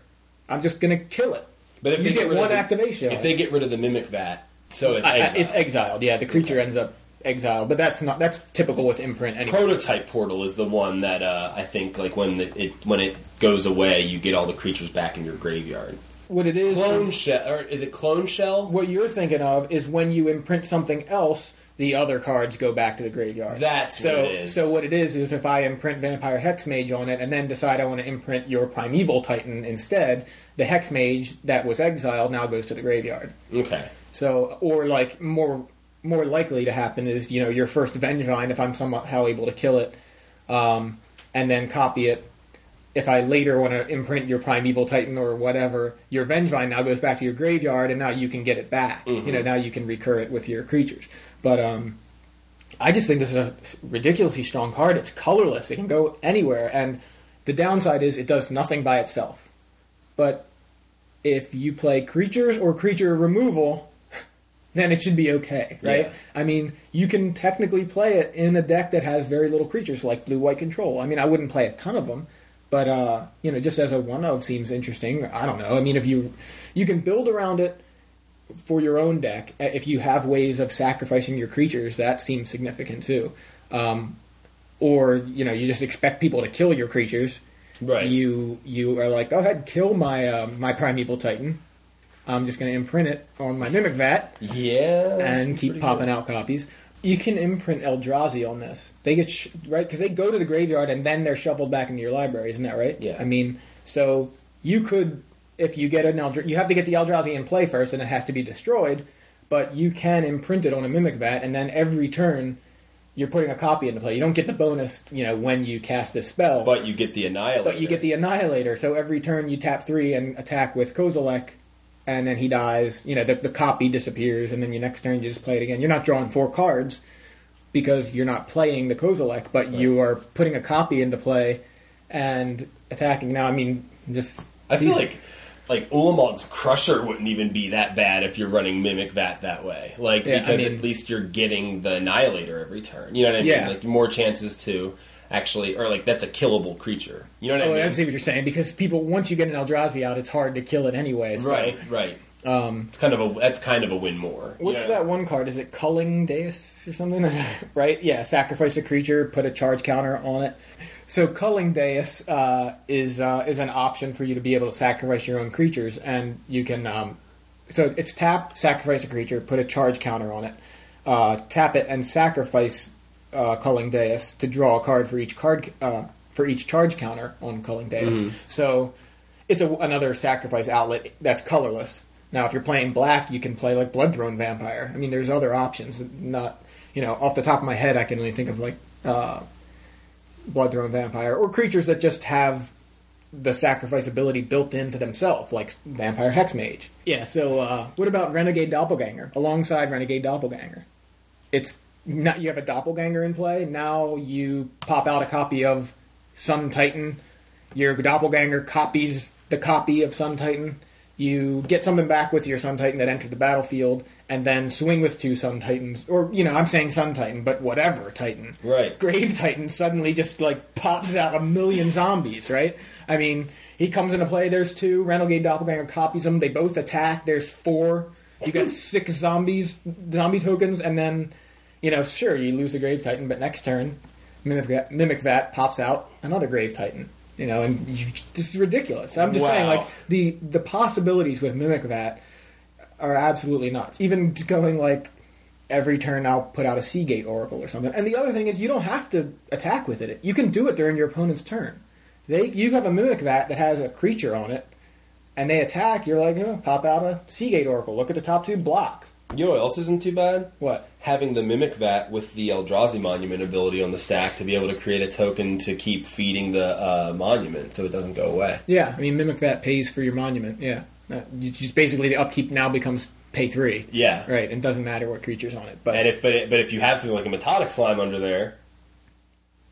I'm just going to kill it." but if you they get one the- activation, if they get rid of the mimic vat, so it's I- I- exiled. it's exiled. Yeah, the creature ends up exiled. But that's not that's typical with imprint anyway. Prototype portal is the one that uh, I think like when it, it when it goes away, you get all the creatures back in your graveyard. what it is, Clone is- shell, or is it clone shell? what you're thinking of is when you imprint something else, the other cards go back to the graveyard. That's so. what it is. So what it is is if I imprint Vampire Hex Mage on it, and then decide I want to imprint your Primeval Titan instead, the Hex Mage that was exiled now goes to the graveyard. Okay. So, or like more more likely to happen is you know your first Vengevine if I'm somehow able to kill it, um, and then copy it. If I later want to imprint your Primeval Titan or whatever, your Vengevine now goes back to your graveyard, and now you can get it back. You know, now you can recur it with your creatures. But um, I just think this is a ridiculously strong card. It's colorless; it can go anywhere, and the downside is it does nothing by itself. But if you play creatures or creature removal, then it should be okay, right? Yeah. I mean, you can technically play it in a deck that has very little creatures like blue white control. I mean, I wouldn't play a ton of them, but uh, you know, just as a one of seems interesting. I don't know. I mean, if you you can build around it for your own deck, uh, if you have ways of sacrificing your creatures, that seems significant too. Um, or you know, you just expect people to kill your creatures. Right. You you are like, go ahead, kill my uh, my primeval titan. I'm just going to imprint it on my mimic vat Yeah. and keep popping out copies. You can imprint Eldrazi on this. They get sh- right because they go to the graveyard and then they're shuffled back into your library. Isn't that right? Yeah. I mean, so you could, if you get an Eldra- you have to get the Eldrazi in play first, and it has to be destroyed. But you can imprint it on a mimic vat, and then every turn you're putting a copy into play. You don't get the bonus, you know, when you cast a spell, But you get the annihilator. but you get the Annihilator. So every turn you tap three and attack with Kozilek, and then he dies. You know, the, the copy disappears, and then your next turn you just play it again. You're not drawing four cards because you're not playing the Kozilek, but you are putting a copy into play and attacking. Now, I mean, just I feel like like Ulamog's Crusher wouldn't even be that bad if you're running Mimic Vat that way. Like Yeah, I because mean- at least you're getting the Annihilator every turn. You know what I mean? Yeah. Like more chances to actually, or like that's a killable creature. You know what Oh, I mean? I see what you're saying because people once you get an Eldrazi out, it's hard to kill it anyway. So. Right, right. Um, It's kind of a that's kind of a win more. What's Yeah. that one card? Is it Culling Dais or something? right? Yeah, sacrifice a creature, put a charge counter on it. So Culling Dais uh, is uh, is an option for you to be able to sacrifice your own creatures, and you can. Um, so it's tap, sacrifice a creature, put a charge counter on it, uh, tap it, and sacrifice uh, Culling Dais to draw a card for each card uh, for each charge counter on Culling Dais. So it's a, another sacrifice outlet that's colorless. Now, if you're playing black, you can play like Bloodthrone Vampire. I mean, there's other options. Not, you know, off the top of my head, I can only think of like Bloodthrone Vampire or creatures that just have the sacrifice ability built into themselves, like Vampire Hexmage. Yeah. So, uh, what about Renegade Doppelganger alongside Renegade Doppelganger? It's not you have a doppelganger in play. Now you pop out a copy of Sun Titan. Your doppelganger copies the copy of Sun Titan. You get something back with your Sun Titan that entered the battlefield, and then swing with two Sun Titans, or you know, I'm saying Sun Titan, but whatever Titan. Right. Grave Titan suddenly just like pops out a million zombies, right? I mean, he comes into play. There's two. Renegade Doppelganger copies them. They both attack. There's four. You got six zombies, zombie tokens, and then, you know, sure you lose the Grave Titan, but next turn, Mimic Vat, Mimic Vat pops out another Grave Titan. You know, and you, this is ridiculous. I'm just saying, like the the possibilities with Mimic Vat are absolutely nuts. Even going like every turn I'll put out a Sea Gate Oracle or something. And the other thing is you don't have to attack with it. You can do it during your opponent's turn. They you have a Mimic Vat that has a creature on it, and they attack. You're like, oh, pop out a Sea Gate Oracle. Look at the top two block. You know what else isn't too bad? What? Having the Mimic Vat with the Eldrazi Monument ability on the stack to be able to create a token to keep feeding the uh, monument so it doesn't go away. Yeah, I mean Mimic Vat pays for your monument. Yeah, Uh, you just basically the upkeep now becomes pay three. Yeah. right. And it doesn't matter what creatures on it. But And if but it, but if you have something like a Mitotic Slime under there,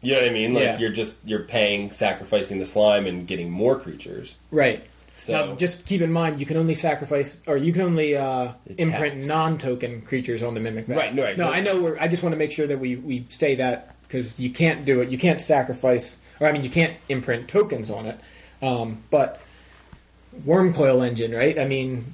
you know what I mean? Like Yeah. you're just you're paying, sacrificing the slime and getting more creatures. Right. So now, just keep in mind, you can only sacrifice, or you can only uh, imprint non-token creatures on the mimic. Vat. Right, no, right. No, I know. We're, I just want to make sure that we we say that because you can't do it. You can't sacrifice, or I mean, you can't imprint tokens on it. Um, but Wurmcoil Engine, right? I mean,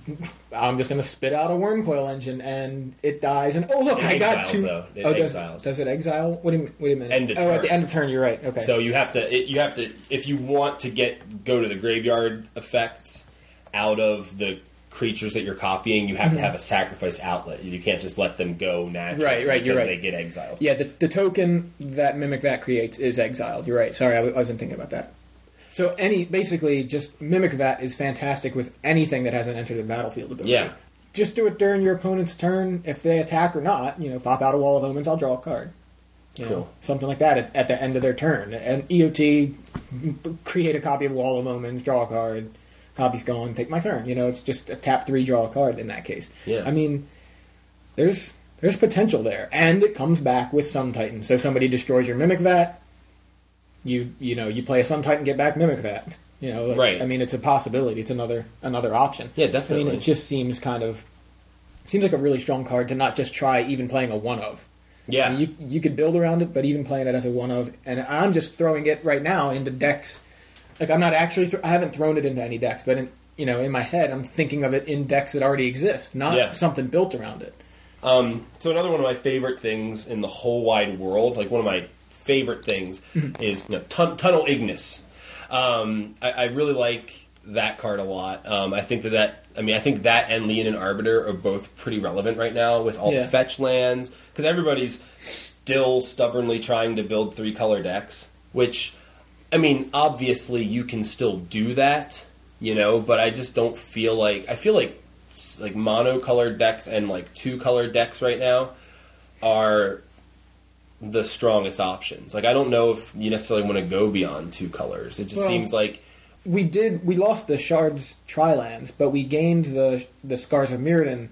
I'm just going to spit out a Wurmcoil Engine and it dies. And oh look, It I got exiles, two. though. It oh, does, exiles. does it exile? What do you wait a minute? End of oh, at the end of turn, you're right. Okay. So you have to it, you have to if you want to get go to the graveyard effects out of the creatures that you're copying, you have Mm-hmm. to have a sacrifice outlet. You can't just let them go naturally. Right, right, you're because right. They get exiled. yeah, the, the token that Mimic Vat creates is exiled. You're right. Sorry, I, w- I wasn't thinking about that. So any basically just Mimic Vat is fantastic with anything that hasn't entered the battlefield ability. Yeah. Just do it during your opponent's turn. If they attack or not, you know, pop out a wall of omens. I'll draw a card. You know, Cool. something like that at, at the end of their turn. And EOT, create a copy of Wall of Omens, draw a card. Copy's gone. Take my turn. You know, it's just a tap three, draw a card in that case. Yeah. I mean, there's there's potential there, and it comes back with Sun Titan. So somebody destroys your Mimic Vat, you you know you play a Sun Titan, get back Mimic Vat. You know, like, Right. I mean, it's a possibility. It's another another option. Yeah, I definitely. mean, it just seems kind of seems like a really strong card to not just try even playing a one of. yeah. I mean, you you could build around it, but even playing it as a one of, and I'm just throwing it right now into decks. Like I'm not actually, th- I haven't thrown it into any decks, but in you know, in my head, I'm thinking of it in decks that already exist, not Yeah. something built around it. Um, so another one of my favorite things in the whole wide world, like one of my favorite things, Mm-hmm. is you know, Tun- Tunnel Ignus. Um, I, I really like that card a lot. Um, I think that that I mean I think that and Leonin Arbiter are both pretty relevant right now with all Yeah. the fetch lands because everybody's still stubbornly trying to build three color decks, which I mean obviously you can still do that, you know, but I just don't feel like I feel like like monocolored decks and like two color decks right now are the strongest options. Like I don't know if you necessarily want to go beyond two colors. It just Well- seems like We did, we lost the Shards Trilands, but we gained the the Scars of Mirrodin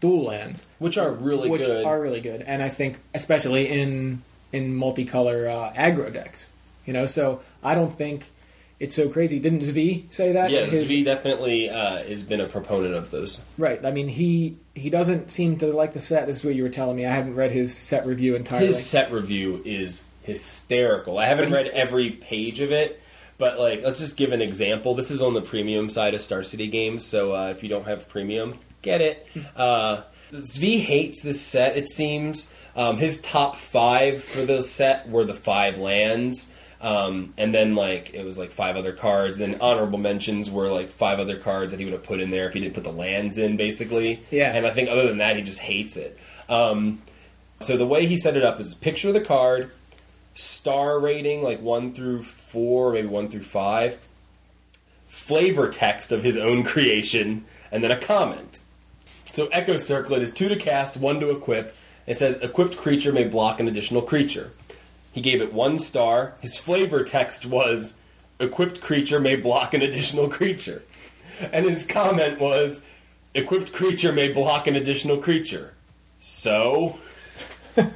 dual lands, which are really which good. are really good, and I think especially in in multicolor uh, aggro decks. You know, so I don't think it's so crazy. Didn't Zvi say that? yeah, His- Zvi definitely uh, has been a proponent of those. Right. I mean, he he doesn't seem to like the set. This is what you were telling me. I haven't read his set review entirely. His set review is hysterical. I haven't he- read every page of it, but like, let's just give an example. This is on the premium side of Star City Games, so uh, if you don't have premium, get it. Uh, Zvi hates this set. It seems um, his top five for the set were the five lands. Um, and then like it was like five other cards. Then honorable mentions were like five other cards that he would have put in there if he didn't put the lands in, basically. Yeah. And I think other than that, he just hates it. Um, so the way he set it up is picture the card, star rating like one through four, maybe one through five, flavor text of his own creation, and then a comment. So Echo Circlet is two to cast, one to equip. It says equipped creature may block an additional creature. He gave it one star. His flavor text was equipped creature may block an additional creature. And his comment was equipped creature may block an additional creature. So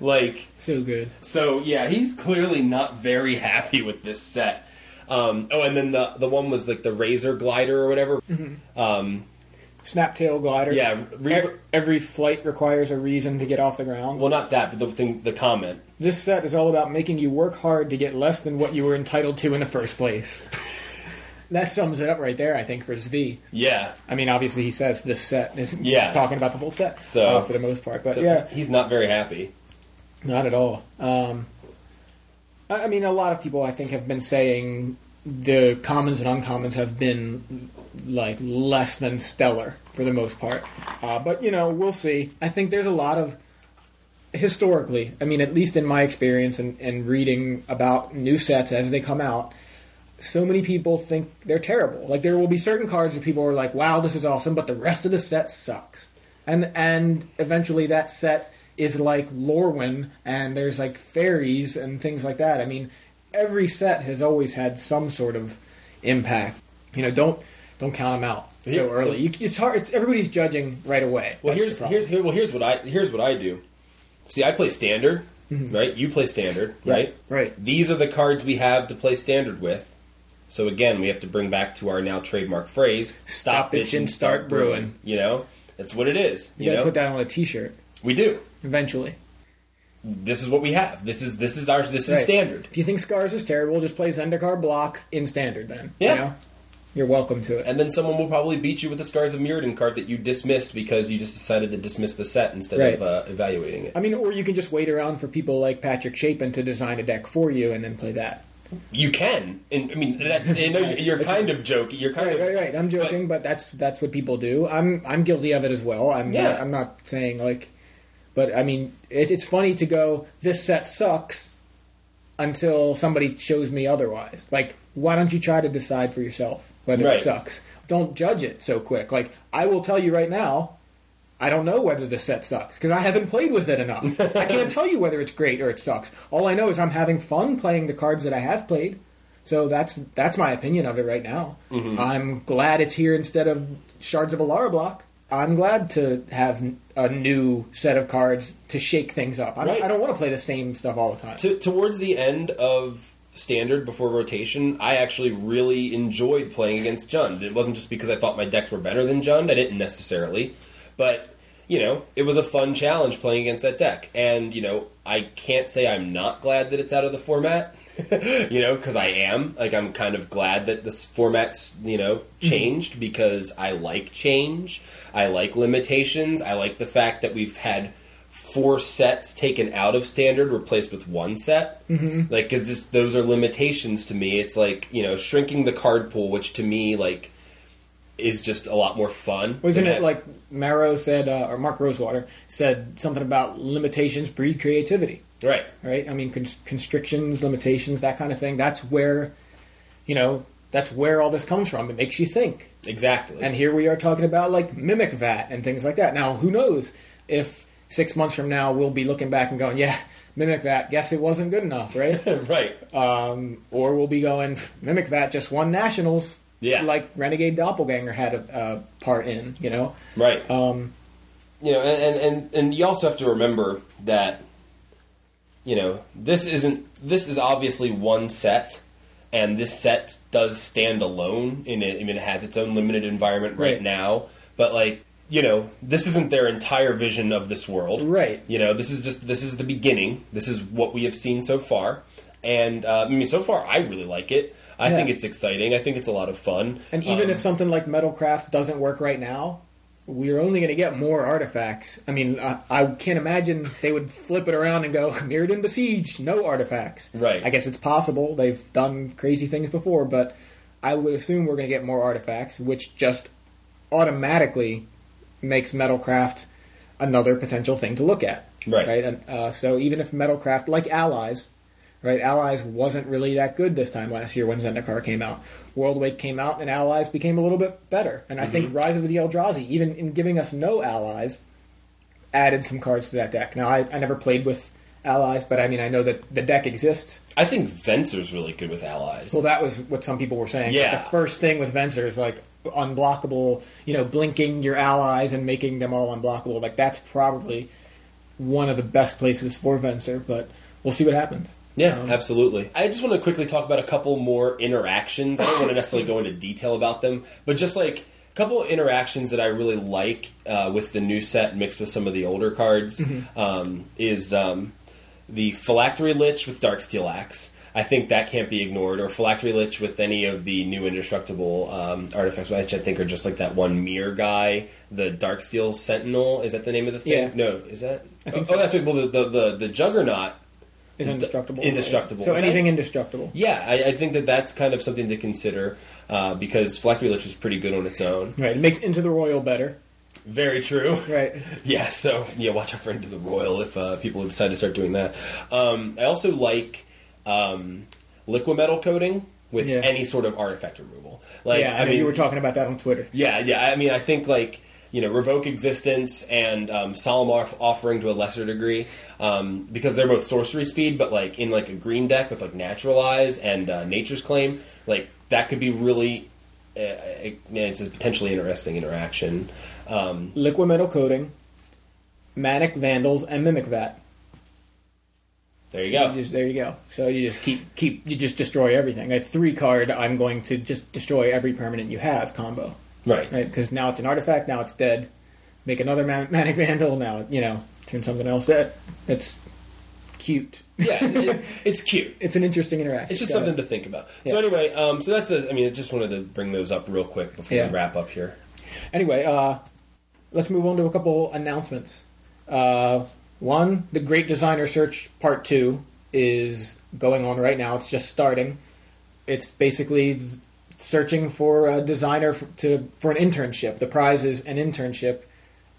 like so good. so yeah, he's clearly not very happy with this set. Um, oh, and then the the one was like the Razor Glider or whatever. Um, Snapsail glider. yeah, re- Ev- Every flight requires a reason to get off the ground. well, not that, but the thing, the comment. This set is all about making you work hard to get less than what you were entitled to in the first place. that sums it up right there, I think, for Zvi. Yeah, I mean, obviously, he says this set is Yeah. he's talking about the whole set, So- uh, for the most part. But so yeah, he's not very happy. not at all. Um, I mean, a lot of people, I think, have been saying the commons and uncommons have been like less than stellar for the most part. Uh, but you know, we'll see. I think there's a lot of historically. I mean, at least in my experience and, and reading about new sets as they come out. So many people think they're terrible. Like there will be certain cards that people are like, "Wow, this is awesome," but the rest of the set sucks. And and eventually that set is like Lorwyn, and there's like fairies and things like that. I mean, every set has always had some sort of impact. You know, don't don't count them out so Here- early. You, it's hard. It's, everybody's judging right away. Well, That's here's here's here, well here's what I here's what I do. See, I play standard, mm-hmm. right? You play standard, Yeah, right? right. These are the cards we have to play standard with. So again, we have to bring back to our now trademark phrase: Stop bitchin', start brewing. You know, that's what it is. You, You, gotta know, put that on a T-shirt we do. eventually. This is what we have. This is this is our this is standard. If you think Scars is terrible, just play Zendikar block in standard then. Yeah. You know? You're welcome to it. And then someone will probably beat you with the Scars of Mirrodin card that you dismissed because you just decided to dismiss the set instead Right. of uh, evaluating it. I mean, or you can just wait around for people like Patrick Chapin to design a deck for you and then play that. You can, and I mean, that, know you're kind of joking. You're kind Right, of right, right. I'm joking, but, that's that's what people do. I'm I'm guilty of it as well. I'm Yeah. not, I'm not saying like, but I mean, it, it's funny to go. This set sucks until somebody shows me otherwise. Like, why don't you try to decide for yourself whether Right. it sucks? Don't judge it so quick. Like, I will tell you right now. I don't know whether this set sucks because I haven't played with it enough. I can't tell you whether it's great or it sucks. All I know is I'm having fun playing the cards that I have played. So that's that's my opinion of it right now. Mm-hmm. I'm glad it's here instead of Shards of Alara block. I'm glad to have a new set of cards to shake things up. I, Right. I don't want to play the same stuff all the time. to, towards the end of standard before rotation, I actually really enjoyed playing against Jund. It wasn't just because I thought my decks were better than Jund. I didn't necessarily, but you know, it was a fun challenge playing against that deck. And you know, I can't say I'm not glad that it's out of the format. you know, because I am like I'm kind of glad that this format's you know changed because I like change. I like limitations. I like the fact that we've had four sets taken out of standard replaced with one set mm-hmm. like because those are limitations to me it's like you know shrinking the card pool which to me like is just a lot more fun Wasn't it ha- like Maro said, uh, or Mark Rosewater said something about limitations breed creativity? Right right? I mean, constrictions, limitations, that kind of thing. That's where, you know, that's where all this comes from. It makes you think. exactly And here we are talking about like mimic vat and things like that. Now, who knows if six months from now we'll be looking back and going, yeah, mimic vat, guess it wasn't good enough, right? right um, or we'll be going, mimic vat just won nationals. Yeah. Like Renegade Doppelganger had a, a part in, you know? right Um, you know and, and and and you also have to remember that you know this isn't this is obviously one set and this set does stand alone in it. I mean it has its own limited environment right, Right. now but like you know this isn't their entire vision of this world. Right. you know this is just this is the beginning. This is what we have seen so far. And uh, I mean so far I really like it. I Yeah. think it's exciting. I think it's a lot of fun. And even Um, if something like Metalcraft doesn't work right now, we're only going to get more artifacts. I mean, I, I can't imagine they would flip it around and go, Mirrodin besieged, no artifacts. Right. I guess it's possible. They've done crazy things before, but I would assume we're going to get more artifacts, which just automatically makes Metalcraft another potential thing to look at. Right. Right. And, uh, so even if Metalcraft, like Allies, right, Allies wasn't really that good this time last year when Zendikar came out. Worldwake came out, and Allies became a little bit better. And I think mm-hmm. Rise of the Eldrazi, even in giving us no Allies, added some cards to that deck. Now, I, I never played with Allies, but I mean, I know that the deck exists. I think Venser's really good with allies Well, that was what some people were saying. Yeah. The first thing with Venser is like unblockable, you know, blinking your allies and making them all unblockable. Like, that's probably one of the best places for Venser, but we'll see what happens. Yeah, Um, absolutely. I just want to quickly talk about a couple more interactions. I don't want to necessarily go into detail about them, but just like a couple of interactions that I really like uh, with the new set mixed with some of the older cards Mm-hmm. um, is um, the Phylactery Lich with Darksteel Axe. I think that can't be ignored, or Phylactery Lich with any of the new indestructible um, artifacts, which I think are just like that one mirror guy, the Darksteel Sentinel. Is that the name of the thing? Yeah. No, is that? I think oh, so. that's right. Well, the, the, the, the Juggernaut Is indestructible. Indestructible. So anything indestructible. yeah, I, I think that that's kind of something to consider uh, because Phylactery Lich is pretty good on its own. Right. It makes Into the Roil better. Very true. Right. Yeah, so yeah, watch out for Into the Roil if uh, people decide to start doing that. Um, I also like um, liquid metal coating with Yeah. any sort of artifact removal. Like, yeah, I, I mean, you were talking about that on Twitter. yeah, yeah. I mean, I think like you know, revoke existence and um, solemn offering to a lesser degree um, because they're both sorcery speed, but like in like a green deck with like naturalize and uh, nature's claim, like that could be really. Uh, it- it's a potentially interesting interaction. Um, Liquid metal coating, Manic Vandals, and Mimic Vat. there you You go. just, there you go. So you just keep keep you just destroy everything. A three card, I'm going to just destroy every permanent you have combo, Right. right? Because now it's an artifact, now it's dead. Make another man- manic vandal, now you know turn something else. That that's cute. Yeah, it, it's cute. It's an interesting interaction. It's just Got something it. to think about. So Yeah. anyway, um, so that's a, I mean, I just wanted to bring those up real quick before Yeah. we wrap up here. Anyway, uh, let's move on to a couple announcements. Uh, one, the Great Designer Search Part 2 is going on right now. It's just starting. It's basically searching for a designer f to for an internship. The prize is an internship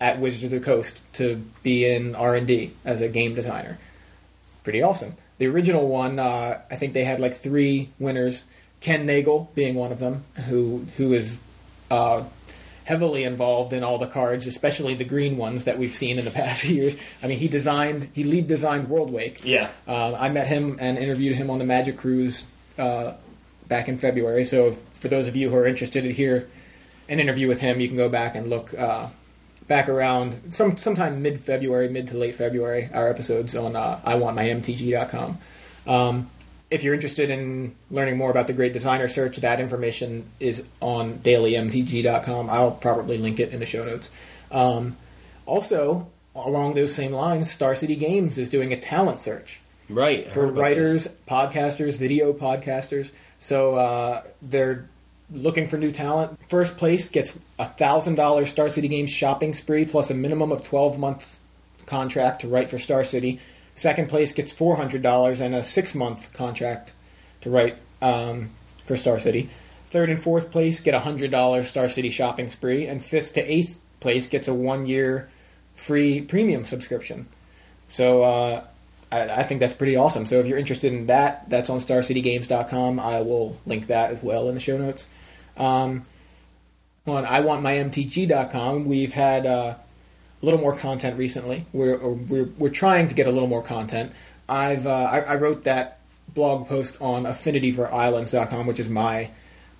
at Wizards of the Coast to be in R&D as a game designer. Pretty awesome. The original one, uh, I think they had like three winners. Ken Nagle being one of them, who who is uh, heavily involved in all the cards, especially the green ones that we've seen in the past years. I mean, he designed, he lead designed Worldwake. Yeah. Uh, I met him and interviewed him on the Magic Cruise uh, back in February. So, if, for those of you who are interested to hear an interview with him, you can go back and look uh, back around some sometime mid February, mid to late February. Our episodes on uh, iwantmymtg.com. Um, if you're interested in learning more about the Great Designer Search, that information is on dailymtg.com. I'll probably link it in the show notes. Um, also, along those same lines, Star City Games is doing a talent search Right. For writers, this. podcasters, video podcasters. So uh, they're looking for new talent. First place gets a thousand dollars Star City Games shopping spree plus a minimum of twelve month contract to write for Star City. Second place gets four hundred dollars and a six month contract to write um, for Star City. Third and fourth place get a hundred dollars Star City shopping spree, and fifth to eighth place gets a one year free premium subscription. So uh, I think that's pretty awesome. So if you're interested in that, that's on StarCityGames.com. I will link that as well in the show notes. Um, on IWantMyMTG.com, we've had uh, a little more content recently. We're, we're we're trying to get a little more content. I've uh, I, I wrote that blog post on AffinityForIslands.com, which is my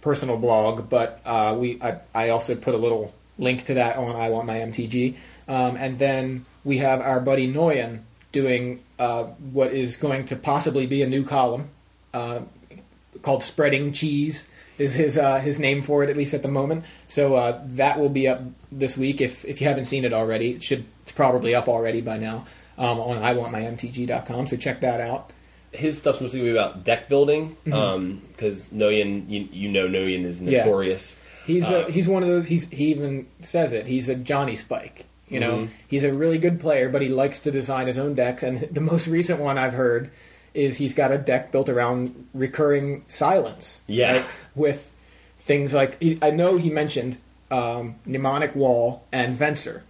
personal blog, but uh, we I, I also put a little link to that on I Want My MTG, um, and then we have our buddy Noyan doing uh, what is going to possibly be a new column uh, called Spreading Cheese. Is his uh, his name for it at least at the moment? So uh, that will be up this week. If if you haven't seen it already, it should it's probably up already by now um, on iwantmymtg.com. So check that out. His stuff's mostly gonna be about deck building, because Noyan, you, you know, Noyan is Mm-hmm. Yeah. notorious. He's Uh, a, he's one of those. He's he even says it. He's a Johnny Spike. You know, Mhm. he's a really good player, but he likes to design his own decks. And the most recent one I've heard is he's got a deck built around recurring silence. Yeah. right? with things like he, I know he mentioned um, mnemonic wall and Venser.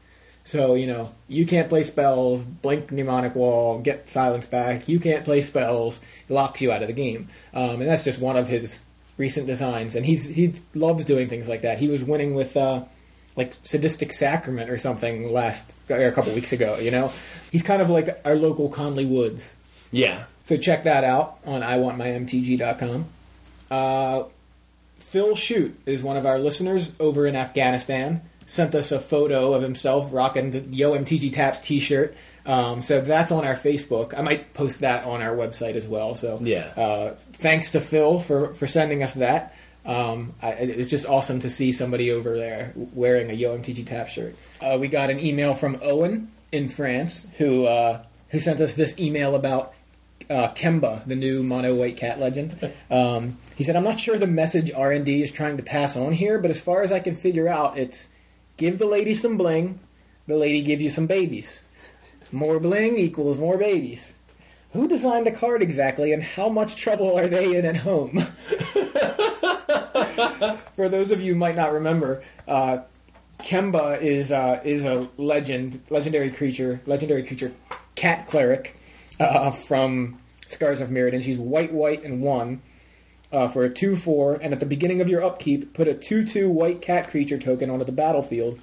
So you know you can't play spells, blink mnemonic wall, get silence back. You can't play spells, it locks you out of the game, um, and that's just one of his recent designs. And he's he loves doing things like that. He was winning with uh, like sadistic sacrament or something last or a couple weeks ago. You know, he's kind of like our local Conley Woods. Yeah. So check that out on iwantmymtg.com. Uh, Phil Shoot is one of our listeners over in Afghanistan. Sent us a photo of himself rocking the Yo MTG Taps T-shirt. Um, so that's on our Facebook. I might post that on our website as well. So Yeah. uh, thanks to Phil for for sending us that. Um, I, it's just awesome to see somebody over there wearing a Yo MTG Tap shirt. Uh, we got an email from Owen in France who uh, who sent us this email about uh, Kemba, the new mono white cat legend. Um, he said, "I'm not sure the message R and D is trying to pass on here, but as far as I can figure out, it's give the lady some bling, the lady gives you some babies. More bling equals more babies. Who designed the card exactly, and how much trouble are they in at home?" For those of you might not remember, uh, Kemba is uh, is a legend, legendary creature, legendary creature, cat cleric uh, from Scars of Mirrodin. She's white, white, and one uh, for a two four. And at the beginning of your upkeep, put a two two white cat creature token onto the battlefield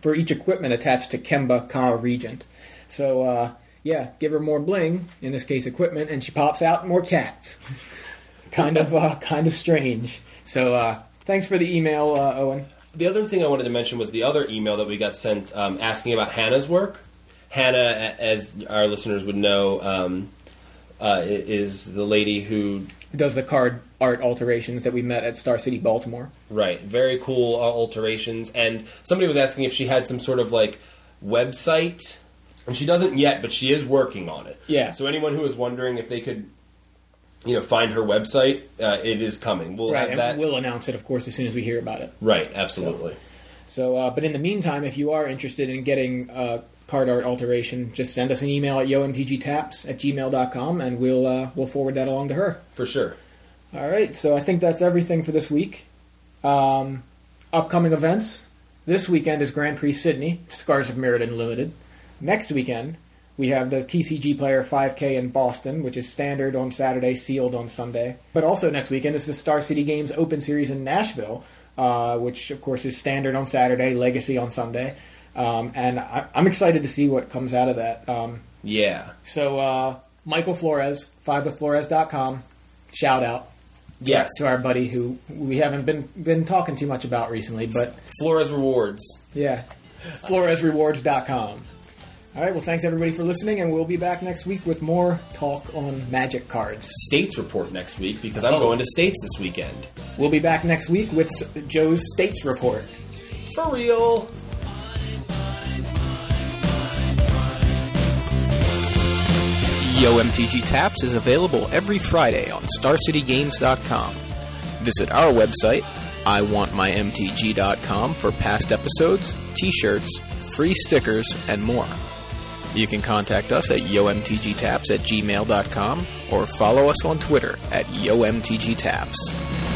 for each equipment attached to Kemba Kha Regent. So uh, yeah, give her more bling. In this case, equipment, and she pops out more cats. kind of uh, kind of strange. So uh, thanks for the email, uh, Owen. The other thing I wanted to mention was the other email that we got sent um, asking about Hannah's work. Hannah, as our listeners would know, um, uh, is the lady who, does the card art alterations that we met at Star City, Baltimore? right, very cool uh, alterations. And somebody was asking if she had some sort of like website and she doesn't yet, but she is working on it. Yeah. So anyone who is wondering if they could, you know, find her website, uh, it is coming. We'll right, have and that. we'll announce it, of course, as soon as we hear about it. right. Absolutely. So, uh, but in the meantime, if you are interested in getting uh, card art alteration, just send us an email at yomtgtaps at gmail.com and we'll uh, we'll forward that along to her. For sure. All right, so I think that's everything for this week. Um, upcoming events. This weekend is Grand Prix Sydney, Scars of Mirrodin Limited. Next weekend, we have the TCG Player 5K in Boston, which is standard on Saturday, sealed on Sunday. But also next weekend is the Star City Games Open Series in Nashville, uh, which of course is standard on Saturday, Legacy on Sunday. Um, and I, I'm excited to see what comes out of that. Um, Yeah. so, uh, Michael Flores, 5withflores.com, shout out Yes. to our buddy who we haven't been been talking too much about recently, but Flores rewards. yeah, floresrewards.com. All right, well, thanks everybody for listening, and we'll be back next week with more talk on magic cards. States report next week because I'm Oh. going to states this weekend. We'll be back next week with Joe's States Report. For real. Yo MTG Taps is available every Friday on StarCityGames.com. Visit our website, IWantMyMTG.com, for past episodes, t-shirts, free stickers, and more. You can contact us at YoMTGTaps at gmail.com or follow us on Twitter at YoMTGTaps.